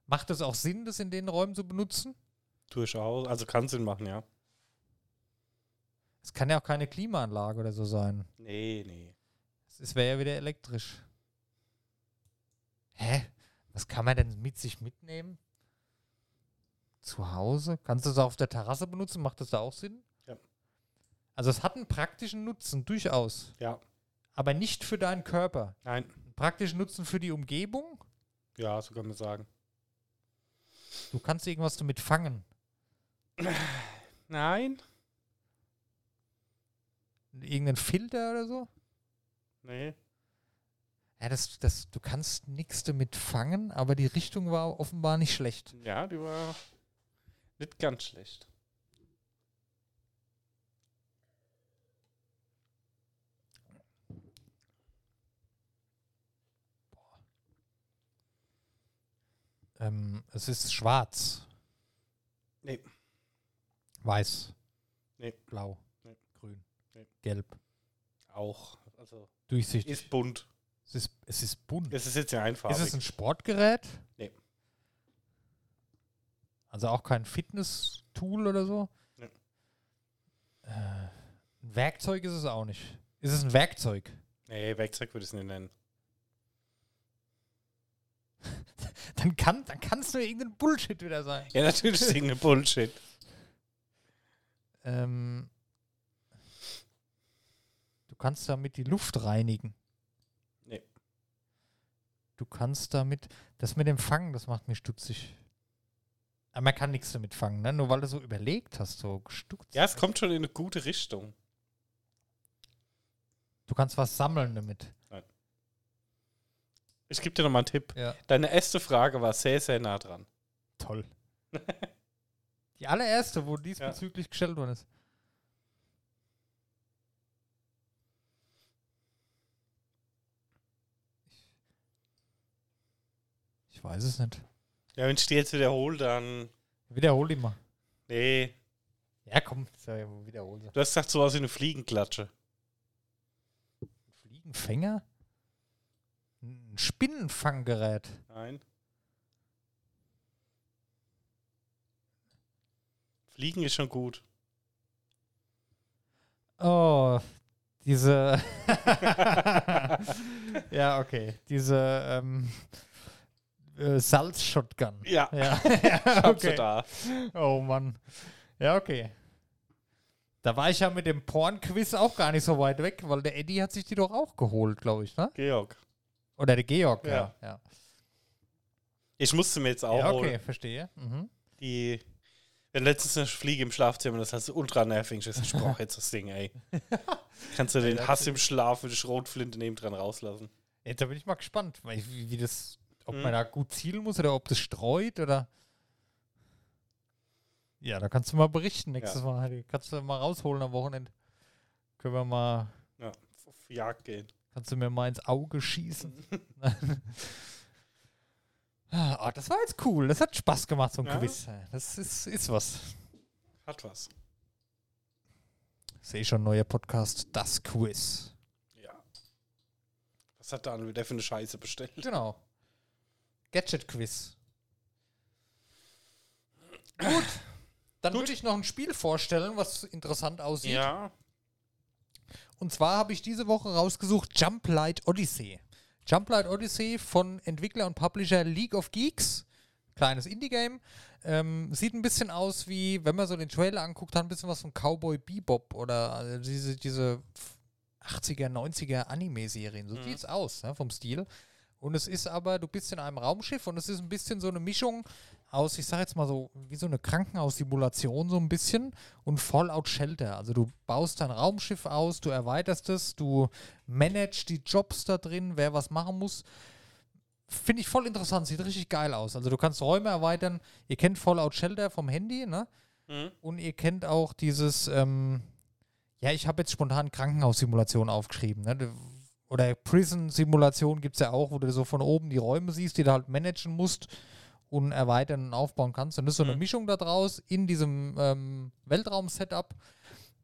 Macht es auch Sinn, das in den Räumen zu benutzen? Durchaus. Also kann Sinn machen, ja. Es kann ja auch keine Klimaanlage oder so sein. Nee, nee. Es wäre ja wieder elektrisch. Hä? Was kann man denn mit sich mitnehmen? Zu Hause? Kannst du es auch auf der Terrasse benutzen? Macht das da auch Sinn? Ja. Also es hat einen praktischen Nutzen, durchaus. Ja. Aber nicht für deinen Körper. Nein. Einen praktischen Nutzen für die Umgebung? Ja, so kann man sagen. Du kannst irgendwas damit fangen. Nein. Irgendeinen Filter oder so? Nee. Ja, das, das, du kannst nichts damit fangen, aber die Richtung war offenbar nicht schlecht. Ja, die war nicht ganz schlecht. Ähm, es ist schwarz. Nee. Weiß. Nee. Blau. Nee. Grün. Nee. Gelb. Auch. Also Durchsichtig. ist bunt. Es, ist, es ist bunt. Es ist jetzt ja einfarbig. Ist es ein Sportgerät? Nee. Also auch kein Fitness-Tool oder so? Nee. Äh, ein Werkzeug ist es auch nicht. Ist es ein Werkzeug? nee, Werkzeug würde ich es nicht nennen. Dann kann dann kann's nur irgendein Bullshit wieder sein. Ja, natürlich ist irgendein Bullshit. Ähm, du kannst damit die Luft reinigen. Du kannst damit, das mit dem Fangen, das macht mich stutzig. Aber man kann nichts damit fangen, ne? Nur weil du so überlegt hast, so gestuckt. Ja, es kommt schon in eine gute Richtung. Du kannst was sammeln damit. Ich gebe dir noch mal einen Tipp. Ja. Deine erste Frage war sehr, sehr nah dran. Toll. Die allererste, wo diesbezüglich gestellt worden ist. Ich weiß es nicht. Ja, wenn ich die jetzt wiederhole, dann. Wiederhol mal. Nee. Ja, komm, ich, wiederhol. Du hast gesagt, sowas wie eine Fliegenklatsche. Fliegenfänger? Ein Spinnenfanggerät. Nein. Fliegen ist schon gut. Oh, diese. ja, okay. Diese ähm, äh, Salzshotgun. Ja, Ja, sie okay. da. Oh Mann. Ja, okay. Da war ich ja mit dem Porn-Quiz auch gar nicht so weit weg, weil der Eddie hat sich die doch auch geholt, glaube ich, ne? Georg. Oder der Georg, ja. Ja. Ja, Ich musste mir jetzt auch ja okay, holen. verstehe. Mhm. Die. Wenn letztens eine Fliege im Schlafzimmer, das heißt ultra nervig. Ich brauche jetzt das Ding, ey. Kannst du den Hass im Schlaf für die Schrotflinte neben dran rauslassen? Jetzt da bin ich mal gespannt, wie, wie das, ob Mhm. man da gut zielen muss oder ob das streut oder. Ja, da kannst du mal berichten nächstes Mal. Heidi. Kannst du mal rausholen am Wochenende. Können wir mal, Ja, auf Jagd gehen. kannst du mir mal ins Auge schießen. Oh, das war jetzt cool. Das hat Spaß gemacht, so ein Ja. Quiz. Das ist, ist was. Hat was. Sehe schon, neuer Podcast, das Quiz. Ja. Was hat da wieder für eine Scheiße bestellt? Genau. Gadget-Quiz. Gut. Dann würde ich noch ein Spiel vorstellen, was interessant aussieht. Ja. Und zwar habe ich diese Woche rausgesucht Jump Light Odyssey. Jump Light Odyssey von Entwickler und Publisher League of Geeks. Kleines Indie-Game. Ähm, sieht ein bisschen aus wie, wenn man so den Trailer anguckt, hat ein bisschen was von Cowboy Bebop oder also diese, diese 80er, 90er Anime-Serien. So sieht's aus, ne, vom Stil. Und es ist aber, du bist in einem Raumschiff und es ist ein bisschen so eine Mischung aus, ich sag jetzt mal so, wie so eine Krankenhaussimulation so ein bisschen und Fallout Shelter. Also du baust dein Raumschiff aus, du erweiterst es, du managst die Jobs da drin, wer was machen muss. Finde ich voll interessant, sieht richtig geil aus. Also du kannst Räume erweitern. Ihr kennt Fallout Shelter vom Handy, ne? Mhm. Und ihr kennt auch dieses, ähm, ja, ich habe jetzt spontan Krankenhaussimulation aufgeschrieben, ne? Oder Prison-Simulation gibt es ja auch, wo du so von oben die Räume siehst, die du halt managen musst und erweitern und aufbauen kannst. Und das ist so eine Mhm. Mischung da draus in diesem ähm, Weltraum-Setup.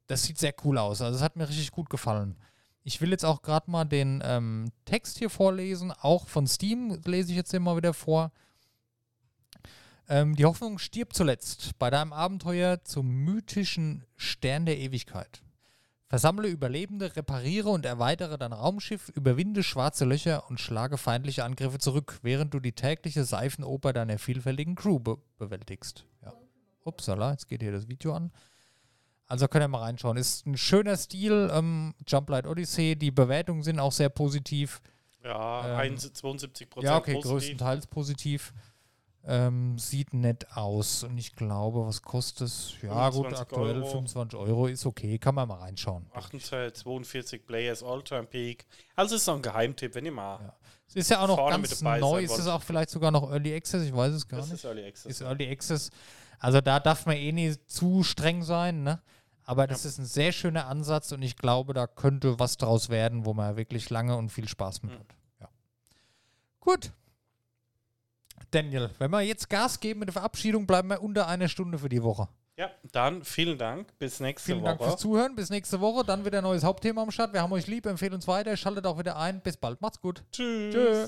Das sieht sehr cool aus. Also es hat mir richtig gut gefallen. Ich will jetzt auch gerade mal den ähm, Text hier vorlesen. Auch von Steam lese ich jetzt immer wieder vor. Ähm, die Hoffnung stirbt zuletzt bei deinem Abenteuer zum mythischen Stern der Ewigkeit. Versammle Überlebende, repariere und erweitere dein Raumschiff, überwinde schwarze Löcher und schlage feindliche Angriffe zurück, während du die tägliche Seifenoper deiner vielfältigen Crew be bewältigst. Ja. Upsala, jetzt geht hier das Video an. Also könnt ihr mal reinschauen. Ist ein schöner Stil, ähm, Jump Light Odyssey. Die Bewertungen sind auch sehr positiv. Ja, Ähm, 71, 72 Prozent Ja, okay, positiv. größtenteils positiv. Ähm, sieht nett aus. Und ich glaube, was kostet es? Ja, gut, 25 aktuell Euro. 25 Euro ist okay. Kann man mal reinschauen. 28, 42 Players All-Time Peak. Also ist so ein Geheimtipp, wenn ihr mal. Ja. Es ist ja auch noch ganz neu. Ist es auch vielleicht sogar noch Early Access? Ich weiß es gar Das nicht. ist Early Access. Ist Early Access. Also da darf man eh nicht zu streng sein, ne? Aber das ist ein sehr schöner Ansatz und ich glaube, da könnte was draus werden, wo man wirklich lange und viel Spaß mit Mhm. hat. Ja. Gut. Daniel, wenn wir jetzt Gas geben mit der Verabschiedung, bleiben wir unter einer Stunde für die Woche. Ja, dann vielen Dank. Bis nächste Vielen Woche. Dank fürs Zuhören. Bis nächste Woche. Dann wieder ein neues Hauptthema am Start. Wir haben euch lieb. Empfehlen uns weiter. Schaltet auch wieder ein. Bis bald. Macht's gut. Tschüss. Tschö.